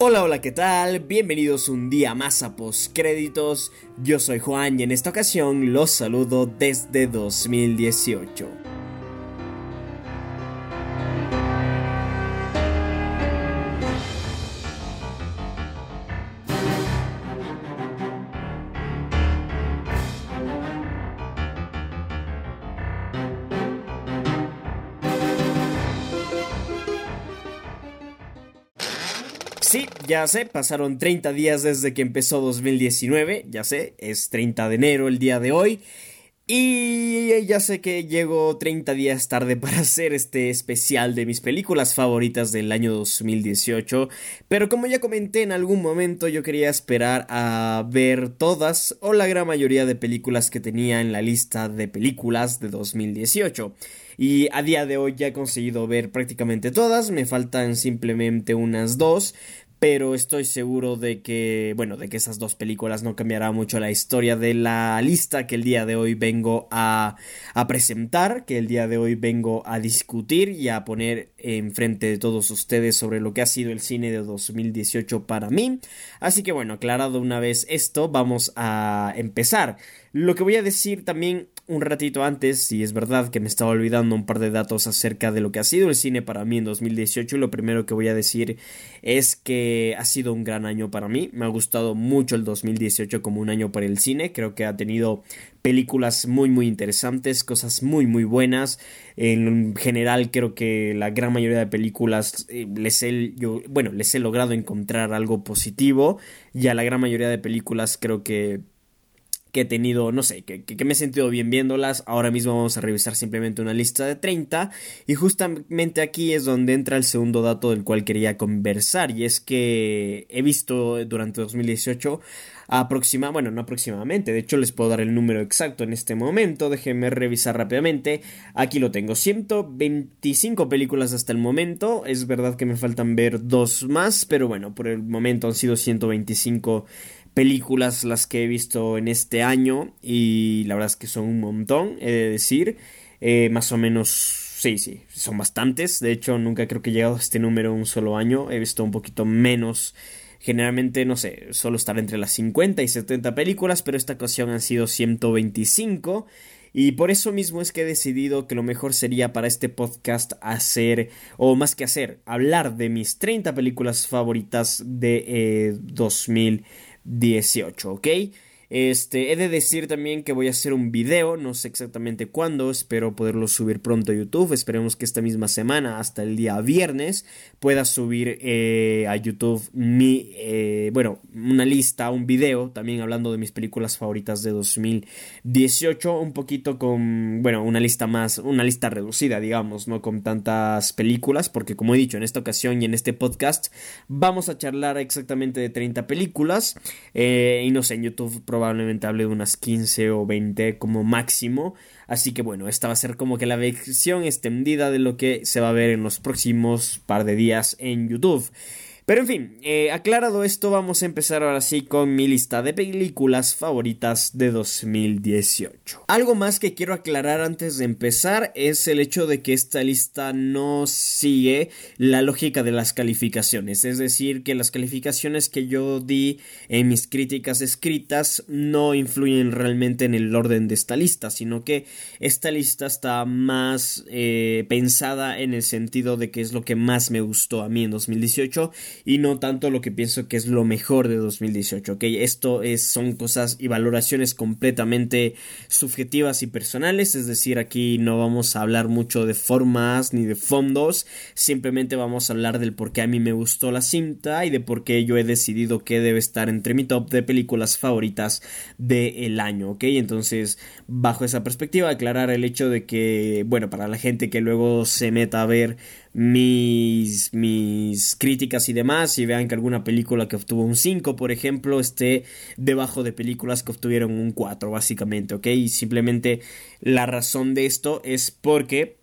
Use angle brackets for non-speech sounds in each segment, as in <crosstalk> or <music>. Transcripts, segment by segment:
Hola, hola, ¿qué tal? Bienvenidos un día más a Postcréditos. Yo soy Juan y en esta ocasión los saludo desde 2018. Ya sé, pasaron 30 días desde que empezó 2019, ya sé, es 30 de enero el día de hoy. Y ya sé que llego 30 días tarde <laughs> para hacer este especial de mis películas favoritas del año 2018, pero como ya comenté en algún momento yo quería esperar a ver todas o la gran mayoría de películas que tenía en la lista de películas de 2018. Y a día de hoy ya he conseguido ver prácticamente todas, me faltan simplemente unas dos, pero estoy seguro de que, bueno, de que esas dos películas no cambiará mucho la historia de la lista que el día de hoy vengo a, a presentar, que el día de hoy vengo a discutir y a poner enfrente de todos ustedes sobre lo que ha sido el cine de 2018 para mí. Así que bueno, aclarado una vez esto, vamos a empezar. Lo que voy a decir también un ratito antes, y es verdad que me estaba olvidando un par de datos acerca de lo que ha sido el cine para mí en 2018, y lo primero que voy a decir es que ha sido un gran año para mí, me ha gustado mucho el 2018 como un año para el cine, creo que ha tenido películas muy muy interesantes, cosas muy muy buenas, en general creo que la gran mayoría de películas eh, les he, yo, bueno, les he logrado encontrar algo positivo, y a la gran mayoría de películas creo que que he tenido, no sé, que, que, me he sentido bien viéndolas. Ahora mismo vamos a revisar simplemente una lista de 30 y justamente aquí es donde entra el segundo dato del cual quería conversar. Y es que he visto durante 2018 aproximadamente, bueno, no aproximadamente, de hecho les puedo dar el número exacto en este momento, déjenme revisar rápidamente, aquí lo tengo, 125 películas hasta el momento, es verdad que me faltan ver dos más, pero bueno, por el momento han sido 125 películas las que he visto en este año y la verdad es que son un montón, he de decir, eh, más o menos, sí, sí, son bastantes, de hecho nunca creo que he llegado a este número un solo año, he visto un poquito menos, generalmente, no sé, solo estar entre las 50 y 70 películas, pero esta ocasión han sido 125. Y por eso mismo es que he decidido que lo mejor sería para este podcast hacer, o más que hacer, hablar de mis 30 películas favoritas de eh, 2000. 18, ¿ok? Este, he de decir también que voy a hacer un video, no sé exactamente cuándo, espero poderlo subir pronto a YouTube, esperemos que esta misma semana, hasta el día viernes, pueda subir eh, a YouTube mi, eh, bueno, una lista, un video, también hablando de mis películas favoritas de 2018, un poquito con, bueno, una lista más, una lista reducida, digamos, no con tantas películas, porque como he dicho en esta ocasión y en este podcast, vamos a charlar exactamente de 30 películas, eh, y no sé, en YouTube hable de unas 15 o 20 como máximo. Así que bueno, esta va a ser como que la versión extendida de lo que se va a ver en los próximos par de días en YouTube. Pero en fin, eh, aclarado esto, vamos a empezar ahora sí con mi lista de películas favoritas de 2018. Algo más que quiero aclarar antes de empezar es el hecho de que esta lista no sigue la lógica de las calificaciones, es decir, que las calificaciones que yo di en mis críticas escritas no influyen realmente en el orden de esta lista, sino que esta lista está más eh, pensada en el sentido de que es lo que más me gustó a mí en 2018 y no tanto lo que pienso que es lo mejor de 2018, ¿ok? Esto es, son cosas y valoraciones completamente subjetivas y personales, es decir, aquí no vamos a hablar mucho de formas ni de fondos, simplemente vamos a hablar del por qué a mí me gustó la cinta y de por qué yo he decidido que debe estar entre mi top de películas favoritas del año, ¿ok? Entonces, bajo esa perspectiva, aclarar el hecho de que, bueno, para la gente que luego se meta a ver mis, mis críticas y demás y vean que alguna película que obtuvo un 5 por ejemplo esté debajo de películas que obtuvieron un 4 básicamente ok y simplemente la razón de esto es porque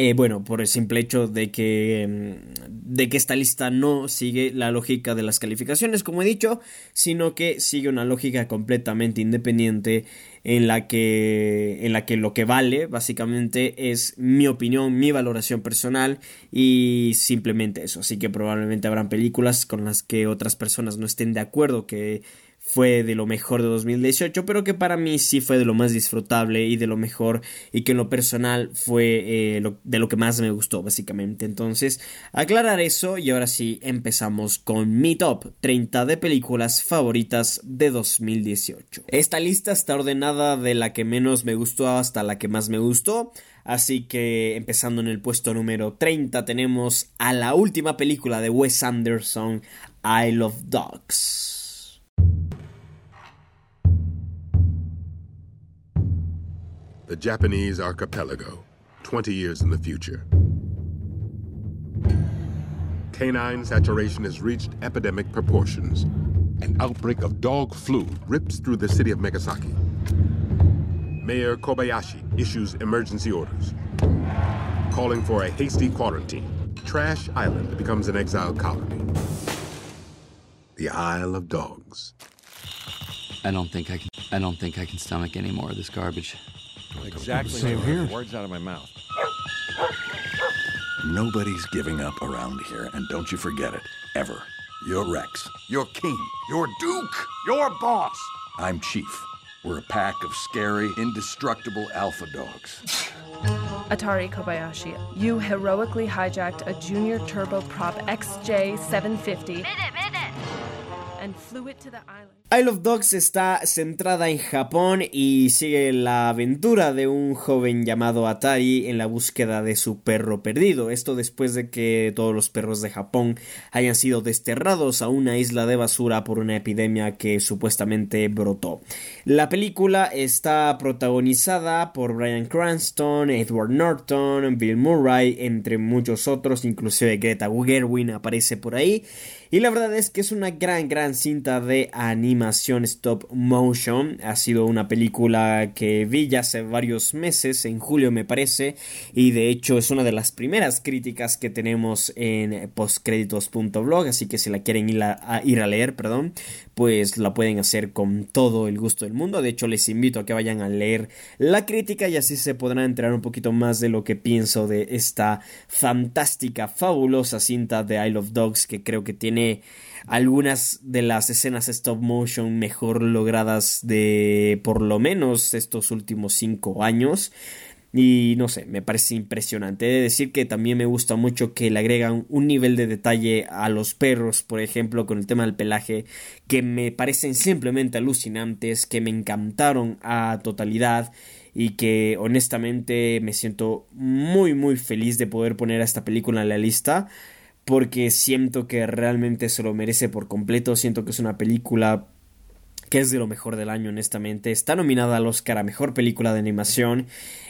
Eh, bueno, por el simple hecho de que, mm, de que esta lista no sigue la lógica de las calificaciones, como he dicho, sino que sigue una lógica completamente independiente en la que, en la que lo que vale básicamente es mi opinión, mi valoración personal y simplemente eso. Así que probablemente habrán películas con las que otras personas no estén de acuerdo que fue de lo mejor de 2018, pero que para mí sí fue de lo más disfrutable y de lo mejor y que en lo personal fue eh, de lo que más me gustó básicamente. Entonces, aclarar eso y ahora sí empezamos con mi top 30 de películas favoritas de 2018. Esta lista está ordenada de la que menos me gustó hasta la que más me gustó. Así que empezando en el puesto número 30 tenemos a la última película de Wes Anderson, I Love Dogs. The Japanese archipelago, 20 years in the future. Canine saturation has reached epidemic proportions. An outbreak of dog flu rips through the city of Megasaki. Mayor Kobayashi issues emergency orders, calling for a hasty quarantine. Trash Island becomes an exile colony. The Isle of Dogs. I don't think I can. I don't think I can stomach any more of this garbage. Exactly. Same here. Words out of my mouth. Nobody's giving up around here, and don't you forget it, ever. You're Rex. You're King. You're Duke. You're Boss. I'm Chief. We're a pack of scary, indestructible alpha dogs. Atari Kobayashi, you heroically hijacked a Junior Turbo Prop XJ 750 Isle of Dogs está centrada en Japón y sigue la aventura de un joven llamado Atari en la búsqueda de su perro perdido. Esto después de que todos los perros de Japón hayan sido desterrados a una isla de basura por una epidemia que supuestamente brotó. La película está protagonizada por Brian Cranston, Edward Norton, Bill Murray, entre muchos otros, inclusive Greta Gerwin aparece por ahí. Y la verdad es que es una gran, gran cinta de animación stop motion. Ha sido una película que vi ya hace varios meses, en julio me parece, y de hecho es una de las primeras críticas que tenemos en postcréditos.blog, así que si la quieren ir a, ir a leer, perdón, pues la pueden hacer con todo el gusto del mundo. De hecho, les invito a que vayan a leer la crítica y así se podrán enterar un poquito más de lo que pienso de esta fantástica, fabulosa cinta de Isle of Dogs que creo que tiene algunas de las escenas stop motion mejor logradas de por lo menos estos últimos cinco años. Y no sé, me parece impresionante. He de decir que también me gusta mucho que le agregan un nivel de detalle a los perros, por ejemplo, con el tema del pelaje, que me parecen simplemente alucinantes, que me encantaron a totalidad y que honestamente me siento muy muy feliz de poder poner a esta película en la lista porque siento que realmente se lo merece por completo, siento que es una película que es de lo mejor del año, honestamente. Está nominada al Oscar a Mejor Película de Animación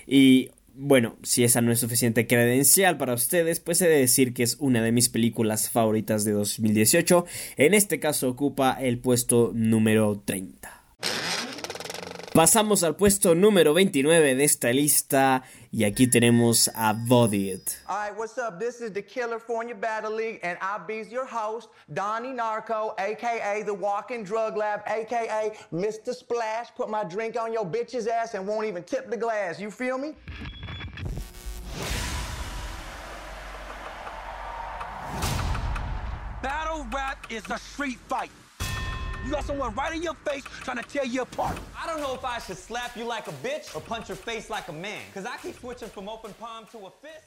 y bueno, si esa no es suficiente credencial para ustedes, pues he de decir que es una de mis películas favoritas de 2018. En este caso ocupa el puesto número 30. Pasamos al puesto número 29 de esta lista y aquí tenemos a Body It. Alright, what's up? This is the California Battle League and I'll be your host, Donnie Narco, aka the Walking Drug Lab, aka Mr. Splash. Put my drink on your bitch's ass and won't even tip the glass. You feel me? Battle rap is a street fight. You got someone right in your face trying to tear you apart. I don't know if I should slap you like a bitch or punch your face like a man. Cause I keep switching from open palm to a fist.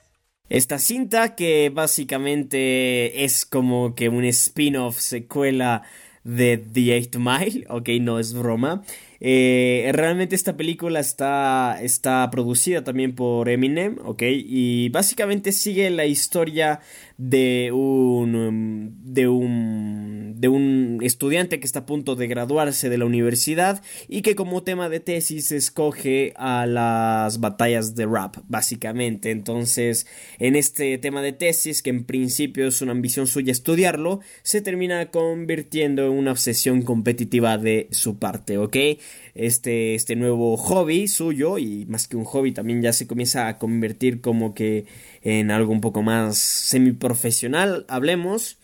Esta cinta que básicamente es como que un spin-off secuela de The Eight Mile, ok, no es broma. Eh, realmente esta película está, está producida también por Eminem, ok, y básicamente sigue la historia de un, de un de un estudiante que está a punto de graduarse de la universidad y que como tema de tesis escoge a las batallas de rap, básicamente. Entonces, en este tema de tesis, que en principio es una ambición suya estudiarlo, se termina convirtiendo en una obsesión competitiva de su parte, ¿ok? Este, este nuevo hobby suyo, y más que un hobby, también ya se comienza a convertir como que en algo un poco más semiprofesional, hablemos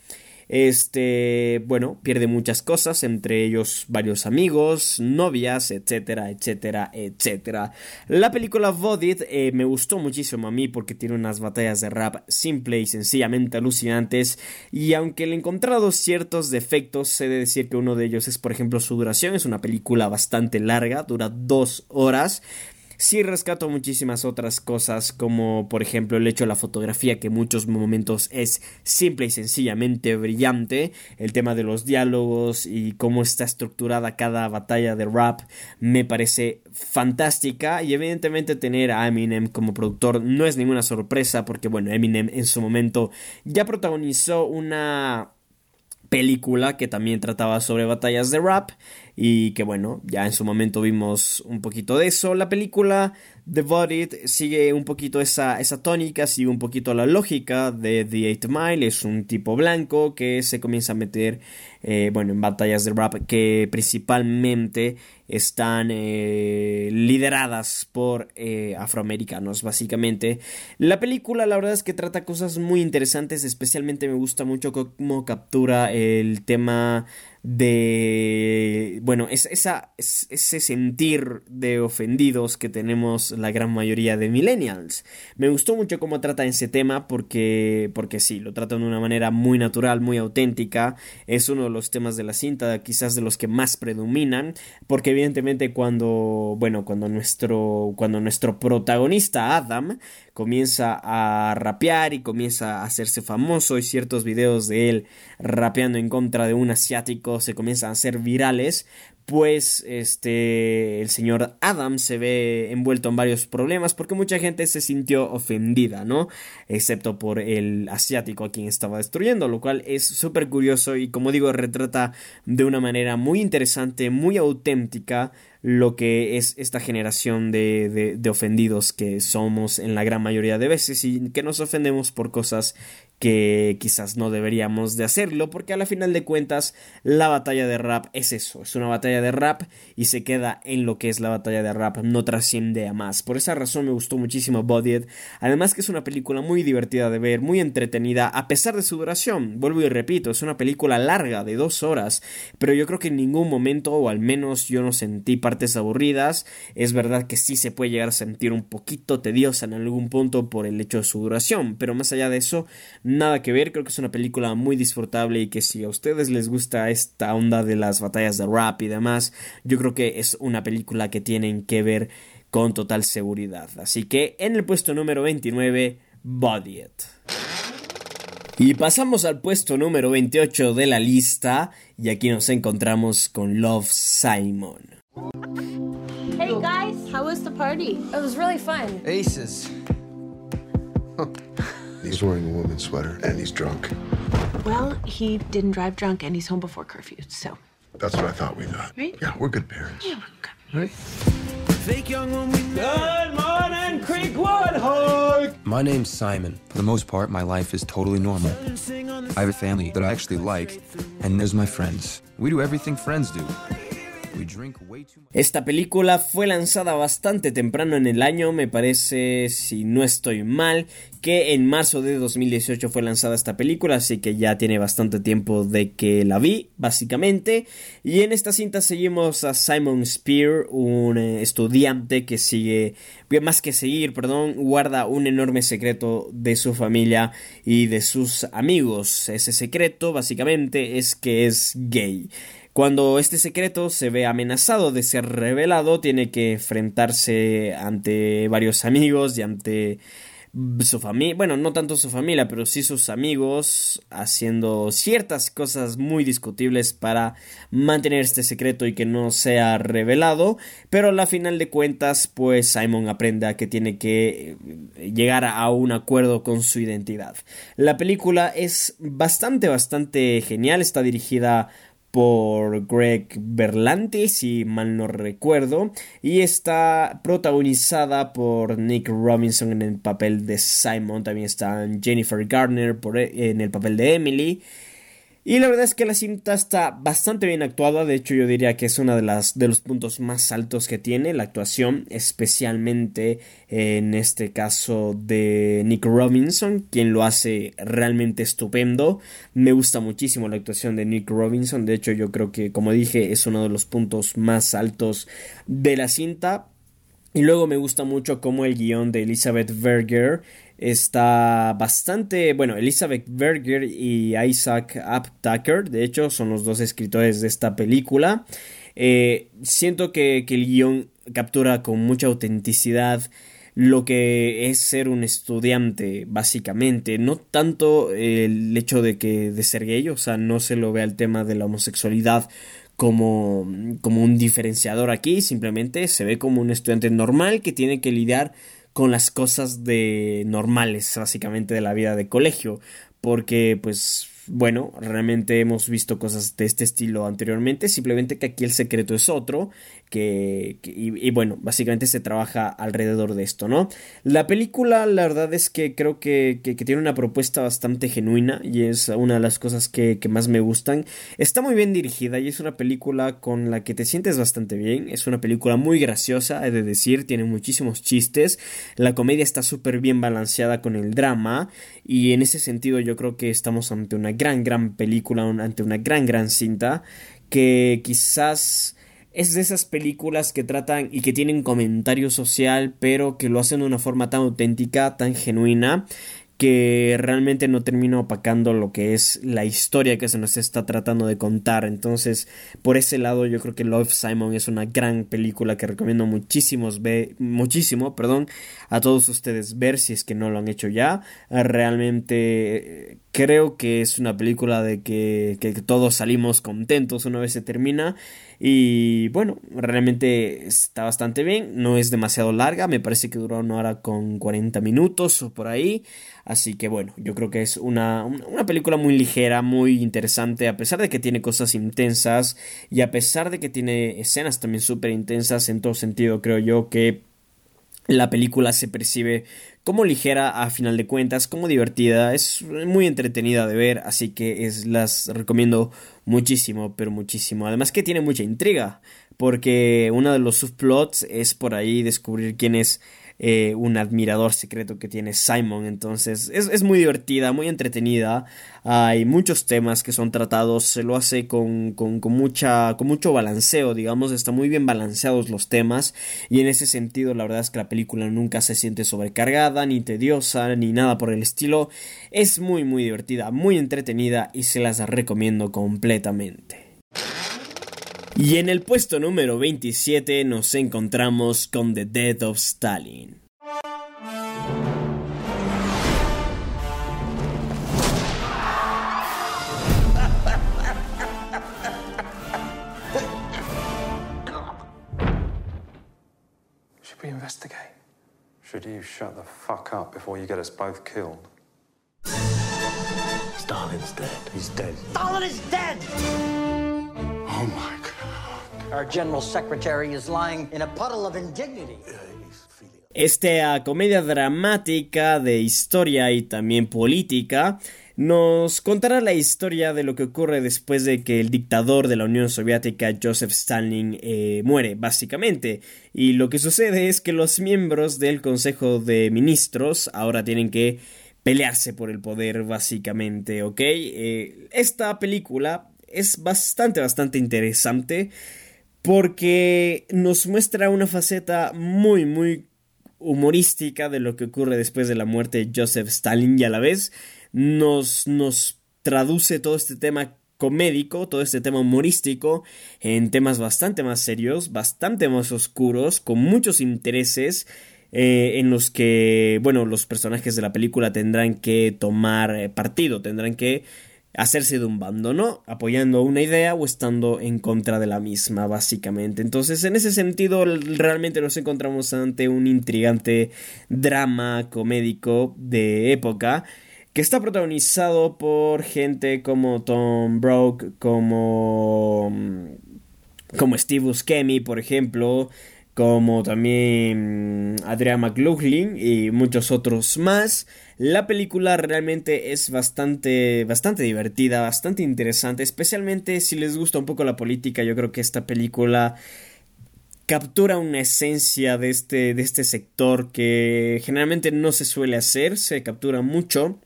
este, bueno, pierde muchas cosas, entre ellos varios amigos, novias, etcétera, etcétera, etcétera. La película Vodit eh, me gustó muchísimo a mí porque tiene unas batallas de rap simple y sencillamente alucinantes. Y aunque le he encontrado ciertos defectos, he de decir que uno de ellos es, por ejemplo, su duración. Es una película bastante larga, dura dos horas. Sí rescato muchísimas otras cosas, como por ejemplo el hecho de la fotografía, que en muchos momentos es simple y sencillamente brillante. El tema de los diálogos y cómo está estructurada cada batalla de rap me parece fantástica. Y evidentemente tener a Eminem como productor no es ninguna sorpresa, porque bueno, Eminem en su momento ya protagonizó una película que también trataba sobre batallas de rap y que bueno, ya en su momento vimos un poquito de eso. La película The Bodied sigue un poquito esa, esa tónica, sigue un poquito la lógica de The Eight Mile, es un tipo blanco que se comienza a meter eh, bueno, en batallas de rap que principalmente están eh, lideradas por eh, afroamericanos, básicamente. La película, la verdad es que trata cosas muy interesantes, especialmente me gusta mucho cómo captura el tema de, bueno, es, esa, ese sentir de ofendidos que tenemos la gran mayoría de millennials. Me gustó mucho cómo trata ese tema porque, porque sí, lo trata de una manera muy natural, muy auténtica. Es uno de los temas de la cinta, quizás de los que más predominan, porque evidentemente cuando, bueno, cuando nuestro, cuando nuestro protagonista Adam comienza a rapear y comienza a hacerse famoso y ciertos videos de él rapeando en contra de un asiático se comienzan a hacer virales pues este el señor Adam se ve envuelto en varios problemas porque mucha gente se sintió ofendida, ¿no? Excepto por el asiático a quien estaba destruyendo, lo cual es súper curioso y como digo retrata de una manera muy interesante, muy auténtica lo que es esta generación de, de, ofendidos que somos en la gran mayoría de veces y que nos ofendemos por cosas que quizás no deberíamos de hacerlo porque a la final de cuentas la batalla de rap es eso, es una batalla de rap y se queda en lo que es la batalla de rap, no trasciende a más. Por esa razón me gustó muchísimo Bodied, además que es una película muy divertida de ver, muy entretenida a pesar de su duración, vuelvo y repito, es una película larga de dos horas, pero yo creo que en ningún momento o al menos yo no sentí partes aburridas, es verdad que sí se puede llegar a sentir un poquito tediosa en algún punto por el hecho de su duración, pero más allá de eso nada que ver, creo que es una película muy disfrutable y que si a ustedes les gusta esta onda de las batallas de rap y demás, yo creo que es una película que tienen que ver con total seguridad. Así que en el puesto número 29, Body It. Y pasamos al puesto número 28 de la lista y aquí nos encontramos con Love Simon. Hey guys, how was the party? It was really fun. Aces. <laughs> He's wearing a woman's sweater and he's drunk. Well, he didn't drive drunk and he's home before curfew, so. That's what I thought we thought. Right? Yeah, we're good parents. Yeah, we're good. Right? Fake young one we Good morning, Creekwood Hog! My name's Simon. For the most part, my life is totally normal. I have a family that I actually like, and there's my friends. We do everything friends do. Esta película fue lanzada bastante temprano en el año, me parece, si no estoy mal, que en marzo de 2018 fue lanzada esta película, así que ya tiene bastante tiempo de que la vi, básicamente. Y en esta cinta seguimos a Simon Spear, un eh, estudiante que sigue, más que seguir, perdón, guarda un enorme secreto de su familia y de sus amigos. Ese secreto, básicamente, es que es gay. Cuando este secreto se ve amenazado de ser revelado, tiene que enfrentarse ante varios amigos y ante su familia, bueno, no tanto su familia, pero sí sus amigos haciendo ciertas cosas muy discutibles para mantener este secreto y que no sea revelado, pero a la final de cuentas, pues Simon aprende que tiene que eh, llegar a un acuerdo con su identidad. La película es bastante, bastante genial, está dirigida por Greg Berlanti, si mal no recuerdo, y está protagonizada por Nick Robinson en el papel de Simon, también está Jennifer Garner en el papel de Emily, y la verdad es que la cinta está bastante bien actuada, de hecho yo diría que es uno de, de los puntos más altos que tiene la actuación, especialmente en este caso de Nick Robinson, quien lo hace realmente estupendo. Me gusta muchísimo la actuación de Nick Robinson, de hecho yo creo que como dije es uno de los puntos más altos de la cinta. Y luego me gusta mucho como el guion de Elizabeth Berger está bastante, bueno, Elizabeth Berger y Isaac Aptaker, de hecho, son los dos escritores de esta película. Eh, siento que, el guion captura con mucha autenticidad lo que es ser un estudiante, básicamente. No tanto el hecho de que de ser gay, o sea, no se lo ve al tema de la homosexualidad como, como un diferenciador aquí, simplemente se ve como un estudiante normal que tiene que lidiar con las cosas de normales, básicamente, de la vida de colegio. Porque, pues, bueno, realmente hemos visto cosas de este estilo anteriormente, simplemente que aquí el secreto es otro que, y, bueno, básicamente se trabaja alrededor de esto, ¿no? La película, la verdad es que creo que, que, tiene una propuesta bastante genuina y es una de las cosas que, más me gustan. Está muy bien dirigida y es una película con la que te sientes bastante bien. Es una película muy graciosa, he de decir, tiene muchísimos chistes. La comedia está súper bien balanceada con el drama y en ese sentido yo creo que estamos ante una gran, gran película, ante una gran, gran cinta que quizás es de esas películas que tratan y que tienen comentario social, pero que lo hacen de una forma tan auténtica, tan genuina, que realmente no termina opacando lo que es la historia que se nos está tratando de contar. Entonces, por ese lado, yo creo que Love Simon es una gran película que recomiendo muchísimos ve muchísimo, perdón, a todos ustedes ver si es que no lo han hecho ya. Realmente creo que es una película de que, que todos salimos contentos una vez se termina. Y bueno, realmente está bastante bien, no es demasiado larga, me parece que duró una hora con 40 minutos o por ahí. Así que bueno, yo creo que es una, una película muy ligera, muy interesante, a pesar de que tiene cosas intensas y a pesar de que tiene escenas también súper intensas en todo sentido, creo yo que la película se percibe como ligera a final de cuentas, como divertida, es muy entretenida de ver, así que es, las recomiendo muchísimo, pero muchísimo. Además que tiene mucha intriga, porque uno de los subplots es por ahí descubrir quién es eh, un admirador secreto que tiene Simon. Entonces es, muy divertida, muy entretenida. Hay muchos temas que son tratados, se lo hace con, con, mucha, con mucho balanceo, digamos, están muy bien balanceados los temas. Y en ese sentido, la verdad es que la película nunca se siente sobrecargada, ni tediosa, ni nada por el estilo. Es muy, muy divertida, muy entretenida y se las recomiendo completamente. Y en el puesto número 27 nos encontramos con The Death of Stalin. Should we investigate? Should you shut the fuck up before you get us both killed? Stalin's dead. He's dead. Stalin is dead! Oh my Our general secretary is lying puddle of indignity. Esta comedia dramática de historia y también política nos contará la historia de lo que ocurre después de que el dictador de la Unión Soviética, Joseph Stalin, eh, muere, básicamente. Y lo que sucede es que los miembros del Consejo de Ministros ahora tienen que pelearse por el poder, básicamente, ¿ok? Eh, esta película es bastante, bastante interesante porque nos muestra una faceta muy, muy humorística de lo que ocurre después de la muerte de Joseph Stalin y a la vez nos, nos traduce todo este tema comédico, todo este tema humorístico en temas bastante más serios, bastante más oscuros, con muchos intereses eh, en los que, bueno, los personajes de la película tendrán que tomar eh, partido, tendrán que hacerse de un bando, ¿no? Apoyando una idea o estando en contra de la misma, básicamente. Entonces, en ese sentido, realmente nos encontramos ante un intrigante drama comédico de época que está protagonizado por gente como Tom Broke, como como Steve Buscemi, por ejemplo, como también Adrian McLaughlin y muchos otros más. La película realmente es bastante, bastante divertida, bastante interesante, especialmente si les gusta un poco la política. Yo creo que esta película captura una esencia de este, de este sector que generalmente no se suele hacer, se captura mucho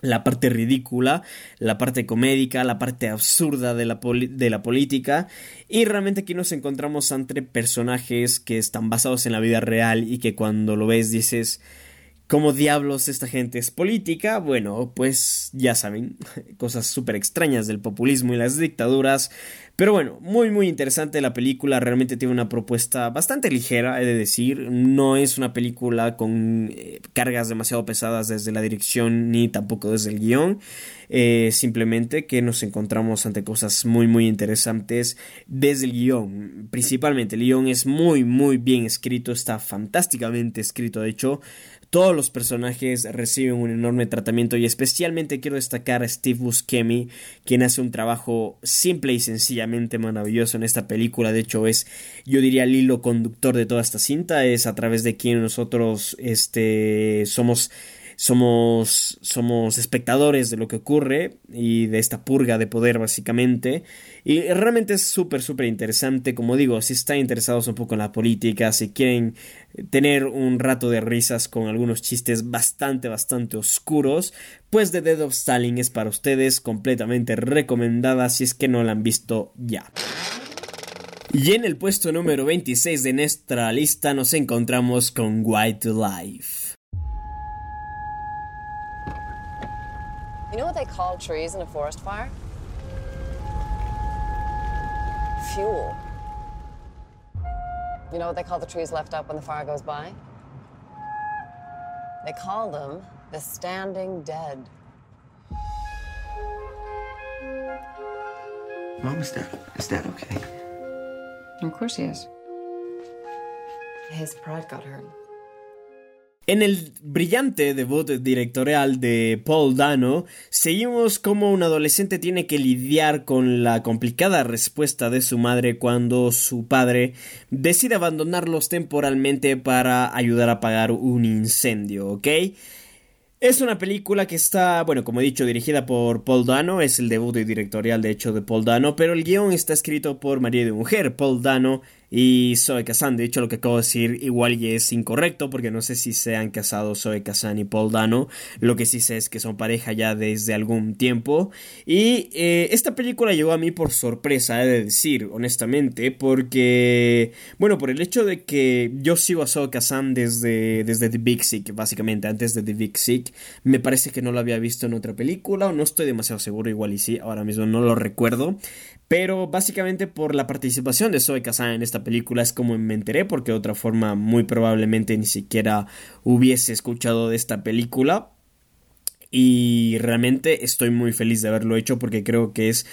la parte ridícula, la parte comédica, la parte absurda de la, de la, política y realmente aquí nos encontramos ante personajes que están basados en la vida real y que cuando lo ves dices ¿Cómo diablos esta gente es política? Bueno, pues ya saben, <laughs> cosas súper extrañas del populismo y las dictaduras, pero bueno, muy muy interesante la película, realmente tiene una propuesta bastante ligera, he de decir, no es una película con eh, cargas demasiado pesadas desde la dirección ni tampoco desde el guion, eh, simplemente que nos encontramos ante cosas muy muy interesantes desde el guion, principalmente el guion es muy muy bien escrito, está fantásticamente escrito, de hecho, todos los personajes reciben un enorme tratamiento y especialmente quiero destacar a Steve Buscemi, quien hace un trabajo simple y sencillamente maravilloso en esta película. De hecho, es, yo diría, el hilo conductor de toda esta cinta. Es a través de quien nosotros este, somos somos, somos espectadores de lo que ocurre y de esta purga de poder básicamente. Y realmente es súper, súper interesante. Como digo, si están interesados un poco en la política, si quieren tener un rato de risas con algunos chistes bastante, bastante oscuros, pues The Dead of Stalin es para ustedes completamente recomendada si es que no la han visto ya. Y en el puesto número 26 de nuestra lista nos encontramos con White Life. You know what they call trees in a forest fire? Fuel. You know what they call the trees left up when the fire goes by? They call them the standing dead. Mom, is Dad, is Dad okay? Of course he is. His pride got hurt. En el brillante debut directorial de Paul Dano, seguimos cómo un adolescente tiene que lidiar con la complicada respuesta de su madre cuando su padre decide abandonarlos temporalmente para ayudar a apagar un incendio, ¿ok? Es una película que está, bueno, como he dicho, dirigida por Paul Dano, es el debut directorial de hecho de Paul Dano, pero el guion está escrito por María de Mujer. Paul Dano y Zoe Kazan. De hecho, lo que acabo de decir igual y es incorrecto porque no sé si se han casado Zoe Kazan y Paul Dano. Lo que sí sé es que son pareja ya desde algún tiempo. Y eh, esta película llegó a mí por sorpresa, he de decir, honestamente, porque, bueno, por el hecho de que yo sigo a Zoe Kazan desde, desde The Big Sick, básicamente, antes de The Big Sick. Me parece que no lo había visto en otra película, o no estoy demasiado seguro, igual y sí, ahora mismo no lo recuerdo. Pero básicamente por la participación de Zoe Kazan en esta película es como me enteré, porque de otra forma muy probablemente ni siquiera hubiese escuchado de esta película. Y realmente estoy muy feliz de haberlo hecho porque creo que es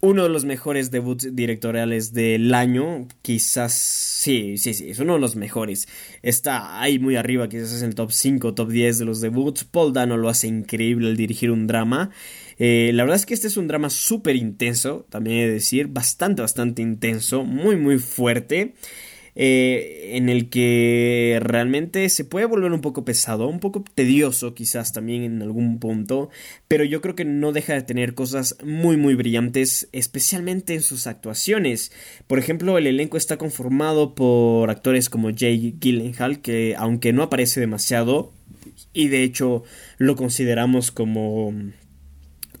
uno de los mejores debuts directoriales del año. Quizás, sí, sí, sí, es uno de los mejores. Está ahí muy arriba, quizás es el top 5, top 10 de los debuts. Paul Dano lo hace increíble al dirigir un drama. Eh, la verdad es que este es un drama súper intenso, también he de decir, bastante, bastante intenso, muy, muy fuerte. Eh, en el que realmente se puede volver un poco pesado, un poco tedioso quizás también en algún punto, pero yo creo que no deja de tener cosas muy muy brillantes, especialmente en sus actuaciones. Por ejemplo, el elenco está conformado por actores como Jay Gyllenhaal, que aunque no aparece demasiado, y de hecho lo consideramos como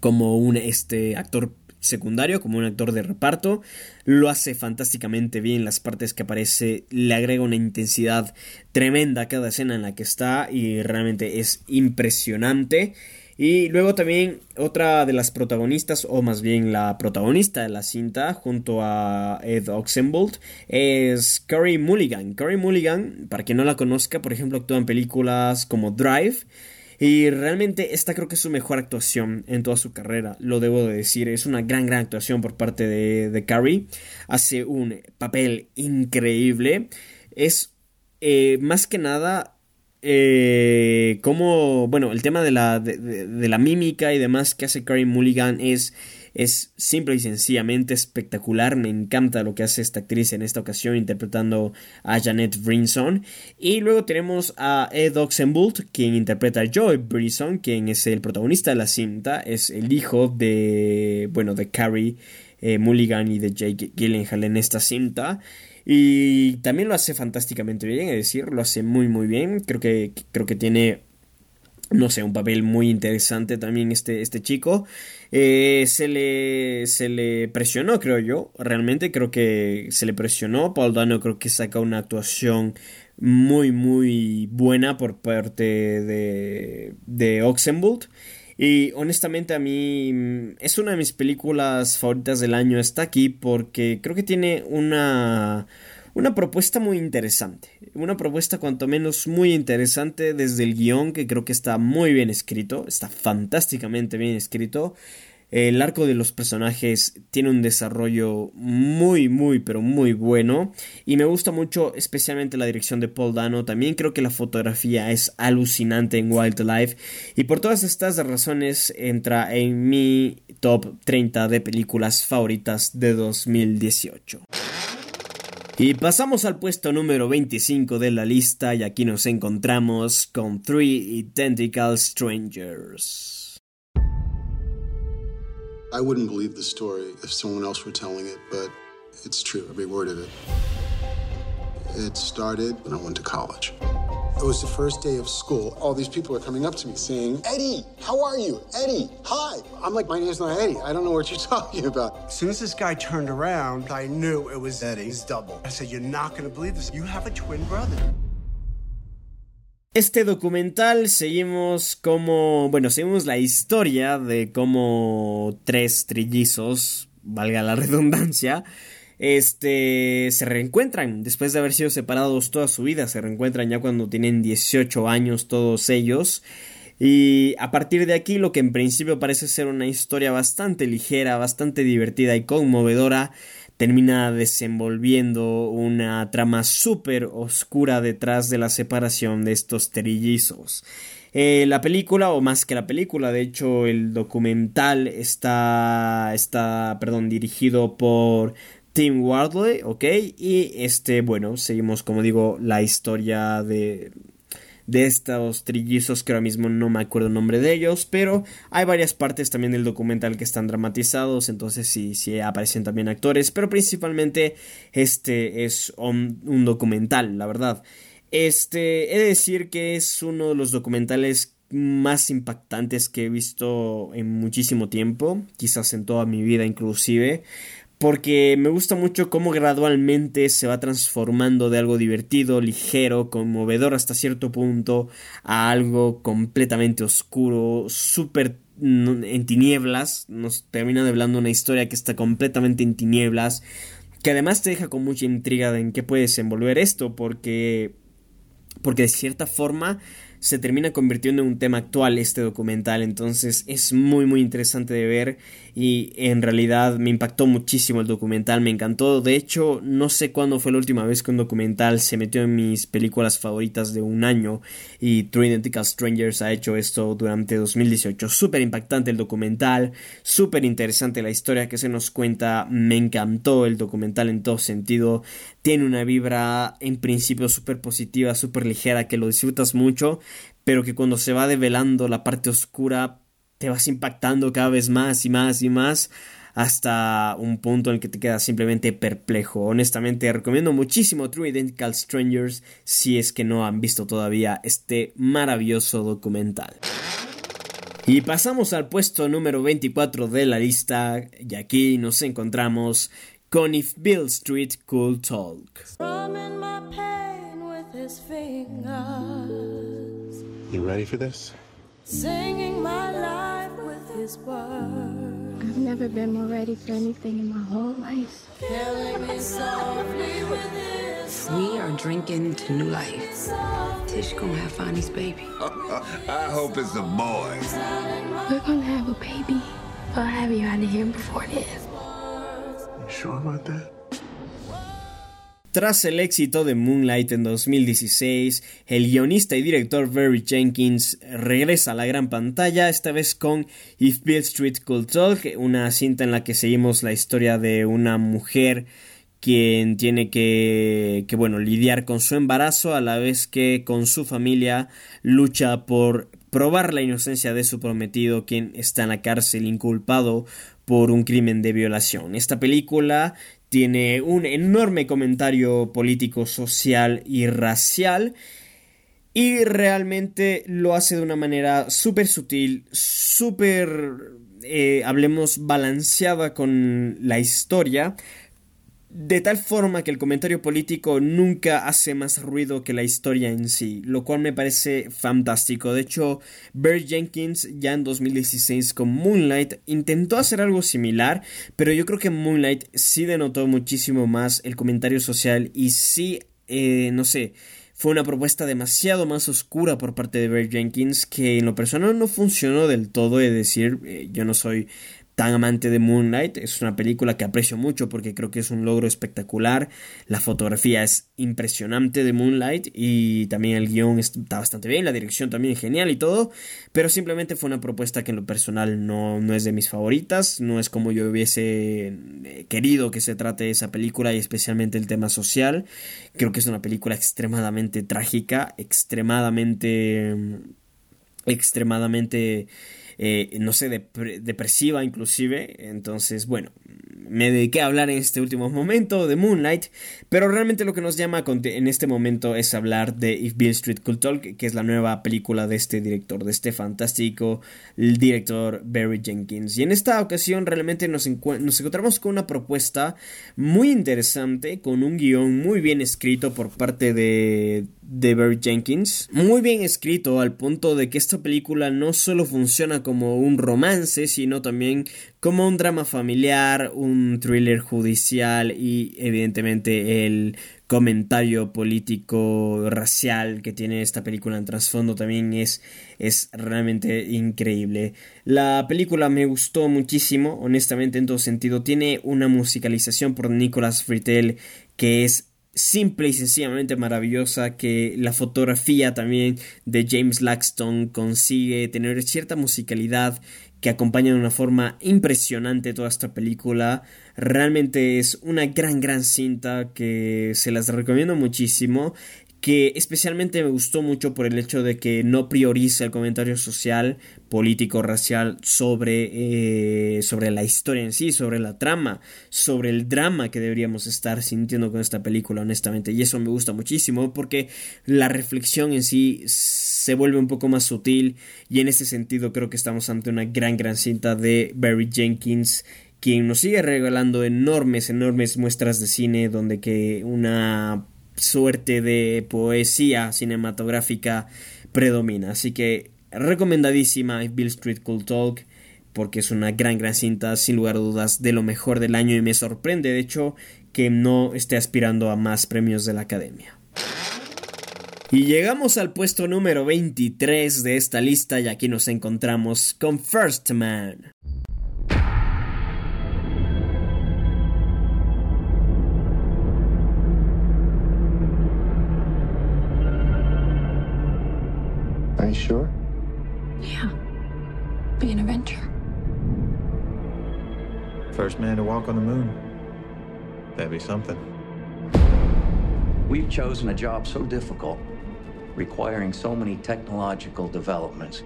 como un este, actor secundario, como un actor de reparto. Lo hace fantásticamente bien las partes que aparece, le agrega una intensidad tremenda a cada escena en la que está y realmente es impresionante. Y luego también otra de las protagonistas, o más bien la protagonista de la cinta, junto a Ed Oxenbould, es Carrie Mulligan. Carrie Mulligan, para quien no la conozca, por ejemplo, actúa en películas como Drive. Y realmente esta creo que es su mejor actuación en toda su carrera, lo debo de decir. Es una gran, gran actuación por parte de, de Carrie. Hace un papel increíble. Es eh, más que nada eh, como, bueno, el tema de la, de, la mímica y demás que hace Carrie Mulligan es, es simple y sencillamente espectacular. Me encanta lo que hace esta actriz en esta ocasión interpretando a Janet Brinson. Y luego tenemos a Ed Oxenbould, quien interpreta a Joy Brinson, quien es el protagonista de la cinta, es el hijo de, bueno, de Carrie eh, Mulligan y de Jake Gyllenhaal en esta cinta. Y también lo hace fantásticamente bien, es decir, lo hace muy muy bien. Creo que, creo que tiene, no sé, un papel muy interesante también este, este chico. Eh, se, le, se le presionó, creo yo. Realmente creo que se le presionó. Paul Dano creo que saca una actuación muy muy buena por parte de, de. Y honestamente a mí mm, es una de mis películas favoritas del año. Está aquí porque creo que tiene una, una propuesta muy interesante. Una propuesta cuanto menos muy interesante desde el guion que creo que está muy bien escrito. Está fantásticamente bien escrito. El arco de los personajes tiene un desarrollo muy, muy, pero muy bueno. Y me gusta mucho, especialmente la dirección de Paul Dano. También creo que la fotografía es alucinante en Wildlife. Y por todas estas razones entra en mi top 30 de películas favoritas de 2018. Y pasamos al puesto número 25 de la lista y aquí nos encontramos con Three Identical Strangers. I wouldn't believe the story if someone else were telling it, but it's true, every word of it. It started when I went to college. It was the first day of school. All these people are coming up to me saying, Eddie, how are you? Eddie, hi. I'm like, my name's not Eddie. I don't know what you're <laughs> talking about. As soon as this guy turned around, I knew it was Eddie's double. I said, You're not going to believe this. You have a twin brother. Este documental seguimos como, bueno, seguimos la historia de cómo tres trillizos, valga la redundancia, este, se reencuentran después de haber sido separados toda su vida, se reencuentran ya cuando tienen 18 años todos ellos. Y a partir de aquí lo que en principio parece ser una historia bastante ligera, bastante divertida y conmovedora, termina desenvolviendo una trama súper oscura detrás de la separación de estos trillizos. Eh, la película, o más que la película, de hecho el documental está, está, perdón, dirigido por Tim Wardley, ok, y este, bueno, seguimos, como digo, la historia de, de estos trillizos que ahora mismo no me acuerdo el nombre de ellos, pero hay varias partes también del documental que están dramatizados, entonces sí, sí aparecen también actores, pero principalmente este es un, documental, la verdad. Este, he de decir que es uno de los documentales más impactantes que he visto en muchísimo tiempo, quizás en toda mi vida inclusive porque me gusta mucho cómo gradualmente se va transformando de algo divertido, ligero, conmovedor hasta cierto punto, a algo completamente oscuro, súper en tinieblas, nos termina hablando una historia que está completamente en tinieblas, que además te deja con mucha intriga de en qué puede desenvolver esto, porque porque de cierta forma se termina convirtiendo en un tema actual este documental, entonces es muy muy interesante de ver y en realidad me impactó muchísimo el documental, me encantó, de hecho no sé cuándo fue la última vez que un documental se metió en mis películas favoritas de un año y True Identical Strangers ha hecho esto durante 2018, súper impactante el documental, súper interesante la historia que se nos cuenta, me encantó el documental en todo sentido, tiene una vibra en principio súper positiva, súper ligera, que lo disfrutas mucho, pero que cuando se va develando la parte oscura te vas impactando cada vez más y más y más hasta un punto en el que te quedas simplemente perplejo. Honestamente, recomiendo muchísimo True Identical Strangers si es que no han visto todavía este maravilloso documental. Y pasamos al puesto número 24 de la lista y aquí nos encontramos con If Bill Street Could Talk. You ready for this? singing my life his words. I've never been more ready for anything in my whole life. Killing me softly with his We are drinking to new life. Tish gonna have Fonny's baby. <laughs> I hope it's a boy. We're gonna have a baby. I'll have you out of here before then. You sure about that? Tras el éxito de Moonlight en 2016, el guionista y director Barry Jenkins regresa a la gran pantalla, esta vez con If Bill Street Could Talk, una cinta en la que seguimos la historia de una mujer quien tiene que, que bueno, lidiar con su embarazo a la vez que con su familia lucha por probar la inocencia de su prometido, quien está en la cárcel inculpado por un crimen de violación. Esta película tiene un enorme comentario político, social y racial. Y realmente lo hace de una manera súper sutil, súper, eh, hablemos, balanceada con la historia. De tal forma que el comentario político nunca hace más ruido que la historia en sí, lo cual me parece fantástico. De hecho, Bert Jenkins ya en 2016 con Moonlight intentó hacer algo similar, pero yo creo que Moonlight sí denotó muchísimo más el comentario social y sí, eh, no sé, fue una propuesta demasiado más oscura por parte de Bert Jenkins que en lo personal no funcionó del todo, es decir, eh, yo no soy tan amante de Moonlight. Es una película que aprecio mucho porque creo que es un logro espectacular. La fotografía es impresionante de Moonlight y también el guion está bastante bien, la dirección también es genial y todo. Pero simplemente fue una propuesta que en lo personal no, no es de mis favoritas. No es como yo hubiese eh, querido que se trate esa película y especialmente el tema social. Creo que es una película extremadamente trágica, extremadamente... extremadamente eh, no sé, depresiva inclusive. Entonces, bueno, me dediqué a hablar en este último momento de Moonlight, pero realmente lo que nos llama en este momento es hablar de If Bill Street Could Talk, que es la nueva película de este director, de este fantástico director Barry Jenkins. Y en esta ocasión realmente nos, nos encontramos con una propuesta muy interesante, con un guion muy bien escrito por parte de, de Barry Jenkins. Muy bien escrito al punto de que esta película no solo funciona como un romance, sino también como un drama familiar, un thriller judicial y evidentemente el comentario político racial que tiene esta película en trasfondo también es, es realmente increíble. La película me gustó muchísimo, honestamente en todo sentido. Tiene una musicalización por Nicolas Fritel que es simple y sencillamente maravillosa que la fotografía también de James Laxton consigue tener cierta musicalidad que acompaña de una forma impresionante toda esta película. Realmente es una gran, gran cinta que se las recomiendo muchísimo que especialmente me gustó mucho por el hecho de que no prioriza el comentario social, político, racial sobre, eh, sobre la historia en sí, sobre la trama, sobre el drama que deberíamos estar sintiendo con esta película, honestamente. Y eso me gusta muchísimo porque la reflexión en sí se vuelve un poco más sutil y en ese sentido creo que estamos ante una gran, gran cinta de Barry Jenkins quien nos sigue regalando enormes, enormes muestras de cine donde que una suerte de poesía cinematográfica predomina. Así que recomendadísima Bill Street Cool Talk porque es una gran gran cinta sin lugar a dudas de lo mejor del año y me sorprende de hecho que no esté aspirando a más premios de la academia. Y llegamos al puesto número 23 de esta lista y aquí nos encontramos con First Man. Are you sure? Yeah. Be an adventure. First man to walk on the moon. That'd be something. We've chosen a job so difficult, requiring so many technological developments.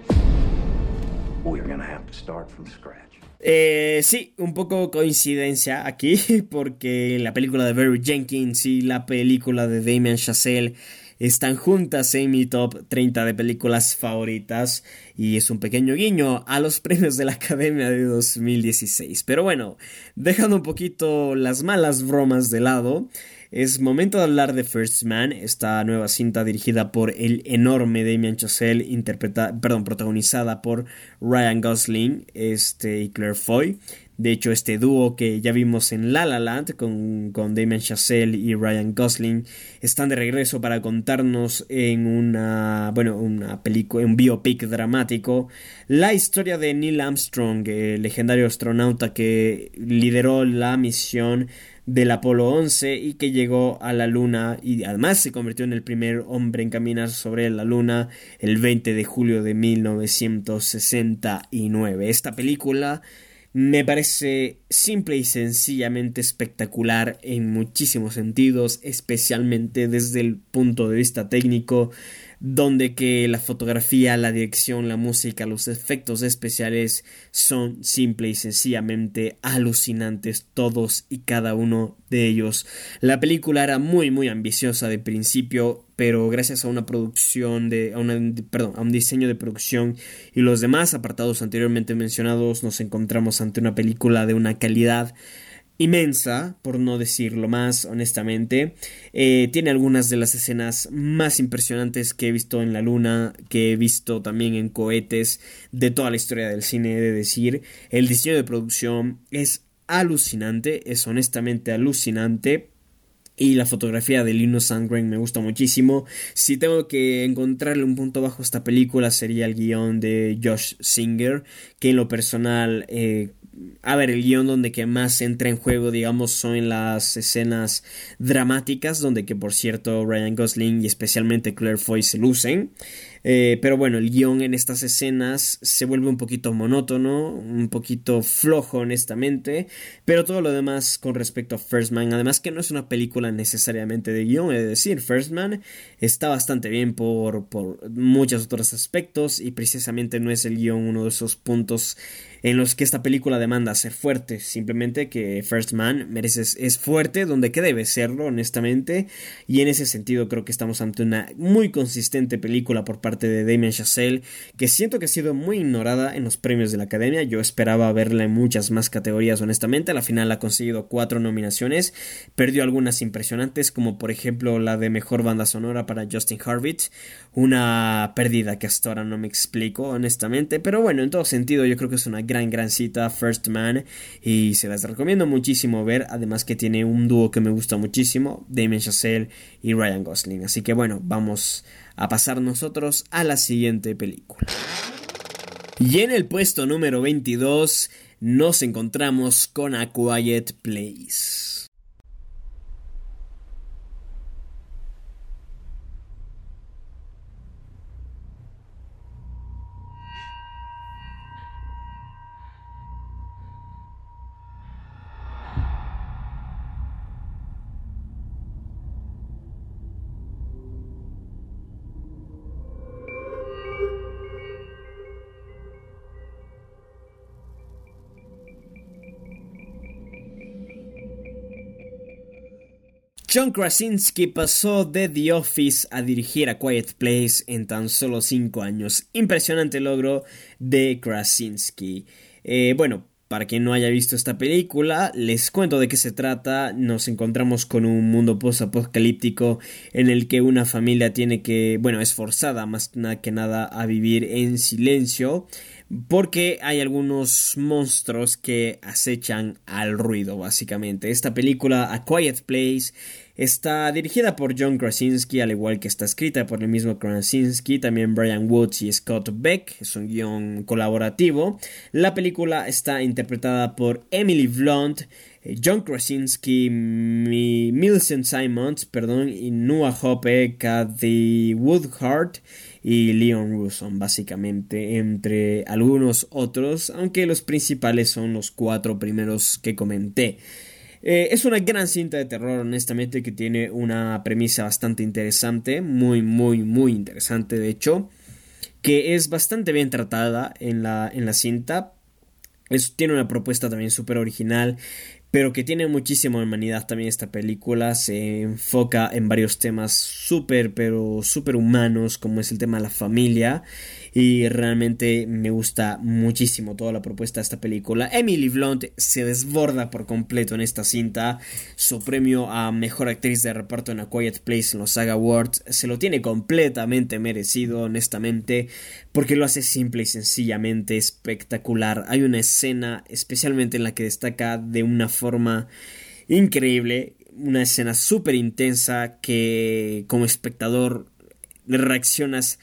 We're gonna have to start from scratch. Eh, sí, un poco coincidencia aquí, <laughs> porque la película de Barry Jenkins y la película de Damien Chazelle están juntas en mi top 30 de películas favoritas y es un pequeño guiño a los <laughs> premios de la Academia de 2016. Pero bueno, dejando un poquito las malas bromas de lado, es momento de hablar de First Man, esta nueva cinta dirigida por el enorme Damien Chazelle, interpreta, perdón, protagonizada por Ryan Gosling este, y Claire Foy. De hecho, este dúo que ya vimos en La La Land con, con Damien Chazelle y Ryan Gosling están de regreso para contarnos en una, bueno, una película, un biopic dramático la historia de Neil Armstrong, el legendario astronauta que lideró la misión del Apolo 11 y que llegó a la Luna y además se convirtió en el primer hombre en caminar sobre la Luna el 20 de julio de 1969. Esta película me parece simple y sencillamente espectacular en muchísimos sentidos, especialmente desde el punto de vista técnico donde que la fotografía, la dirección, la música, los efectos especiales son simple y sencillamente alucinantes todos y cada uno de ellos. La película era muy muy ambiciosa de principio, pero gracias a una producción de a perdón, a un diseño de producción y los demás apartados anteriormente mencionados nos encontramos ante una película de una calidad inmensa, por no decirlo más honestamente. Eh, tiene algunas de las escenas más impresionantes que he visto en la luna, que he visto también en cohetes de toda la historia del cine, de decir. El diseño de producción es alucinante, es honestamente alucinante. Y la fotografía de Lino Sandgren me gusta muchísimo. Si tengo que encontrarle un punto bajo a esta película sería el guion de Josh Singer, que en lo personal eh, a ver, el guion donde que más entra en juego, digamos, son las escenas dramáticas, donde que por cierto Ryan Gosling y especialmente Claire Foy se lucen. Eh, pero bueno, el guion en estas escenas se vuelve un poquito monótono, un poquito flojo honestamente, pero todo lo demás con respecto a First Man, además que no es una película necesariamente de guion, es decir, First Man está bastante bien por, por muchos otros aspectos y precisamente no es el guion uno de esos puntos en los que esta película demanda ser fuerte, simplemente que First Man merece es fuerte donde que debe serlo, honestamente, y en ese sentido creo que estamos ante una muy consistente película por parte de Damien Chazelle, que siento que ha sido muy ignorada en los premios de la Academia, yo esperaba verla en muchas más categorías, honestamente, a la final ha conseguido cuatro nominaciones, perdió algunas impresionantes, como por ejemplo la de Mejor Banda Sonora para Justin Harvitz, una pérdida que hasta ahora no me explico, honestamente, pero bueno, en todo sentido yo creo que es una gran, gran cita, First Man, y se las recomiendo muchísimo ver, además que tiene un dúo que me gusta muchísimo, Damien Chazelle y Ryan Gosling. Así que bueno, vamos a pasar nosotros a la siguiente película. Y en el puesto número 22 nos encontramos con A Quiet Place. John Krasinski pasó de The Office a dirigir a Quiet Place en tan solo 5 años. Impresionante logro de Krasinski. Eh, bueno, para quien no haya visto esta película, les cuento de qué se trata. Nos encontramos con un mundo post-apocalíptico en el que una familia tiene que, bueno, es forzada más que nada a vivir en silencio porque hay algunos monstruos que acechan al ruido, básicamente. Esta película, A Quiet Place, está dirigida por John Krasinski, al igual que está escrita por el mismo Krasinski, también Brian Woods y Scott Beck, es un guion colaborativo. La película está interpretada por Emily Blunt, eh, John Krasinski, Millicent Simons, perdón, y Noah Hope, Kathy Woodhart y Leon Russo, básicamente, entre algunos otros, aunque los principales son los cuatro primeros que comenté. Eh, es una gran cinta de terror, honestamente, que tiene una premisa bastante interesante, muy, muy, muy interesante, de hecho, que es bastante bien tratada en la, en la cinta. tiene una propuesta también súper original pero que tiene muchísima humanidad también esta película, se enfoca en varios temas súper, pero súper humanos, como es el tema de la familia, y realmente me gusta muchísimo toda la propuesta de esta película. Emily Blunt se desborda por completo en esta cinta. Su premio a mejor actriz de reparto en A Quiet Place en los Saga Awards se lo tiene completamente merecido, honestamente, porque lo hace simple y sencillamente espectacular. Hay una escena especialmente en la que destaca de una forma increíble, una escena súper intensa que como espectador reaccionas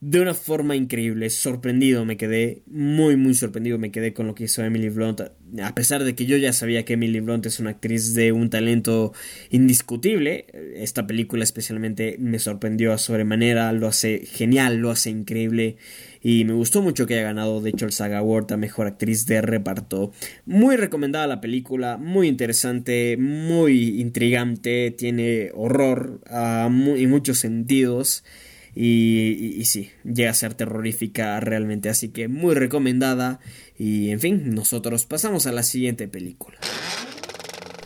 de una forma increíble, sorprendido me quedé, muy muy sorprendido me quedé con lo que hizo Emily Blunt, a pesar de que yo ya sabía que Emily Blunt es una actriz de un talento indiscutible, esta película especialmente me sorprendió a sobremanera, lo hace genial, lo hace increíble y me gustó mucho que haya ganado de hecho el Saga Award a Mejor Actriz de Reparto. Muy recomendada la película, muy interesante, muy intrigante, tiene horror uh, muy, en muchos sentidos. Y, sí, llega a ser terrorífica realmente, así que muy recomendada. Y en fin, nosotros pasamos a la siguiente película.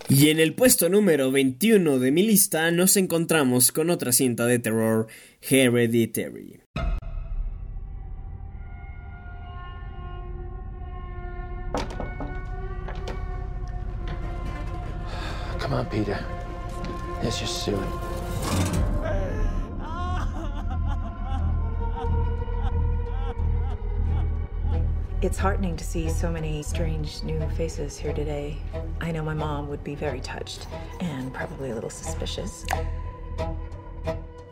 Y en el puesto número 21 de mi lista nos encontramos con otra cinta de terror, Hereditary. Peter. Let's just it. It's heartening to see so many strange new faces here today. I know my mom would be very touched and probably a little suspicious.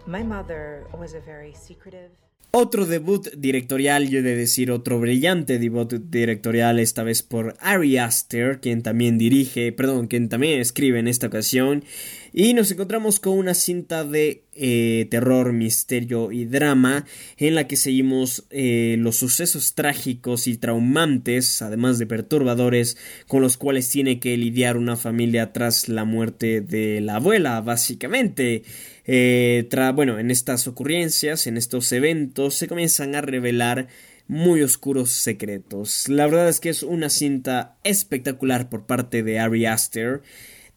My mother was a very secretive. Otro debut directorial, yo he de decir otro brillante debut directorial, esta vez por Ari Aster, quien también dirige, perdón, quien también escribe en esta ocasión. Y nos encontramos con una cinta de eh, terror, misterio y drama en la que seguimos eh, los sucesos trágicos y traumantes, además de perturbadores, con los cuales tiene que lidiar una familia tras la muerte de la abuela, básicamente. Eh, bueno, en estas ocurrencias, en estos eventos, se comienzan a revelar muy oscuros secretos. La verdad es que es una cinta espectacular por parte de Ari Aster.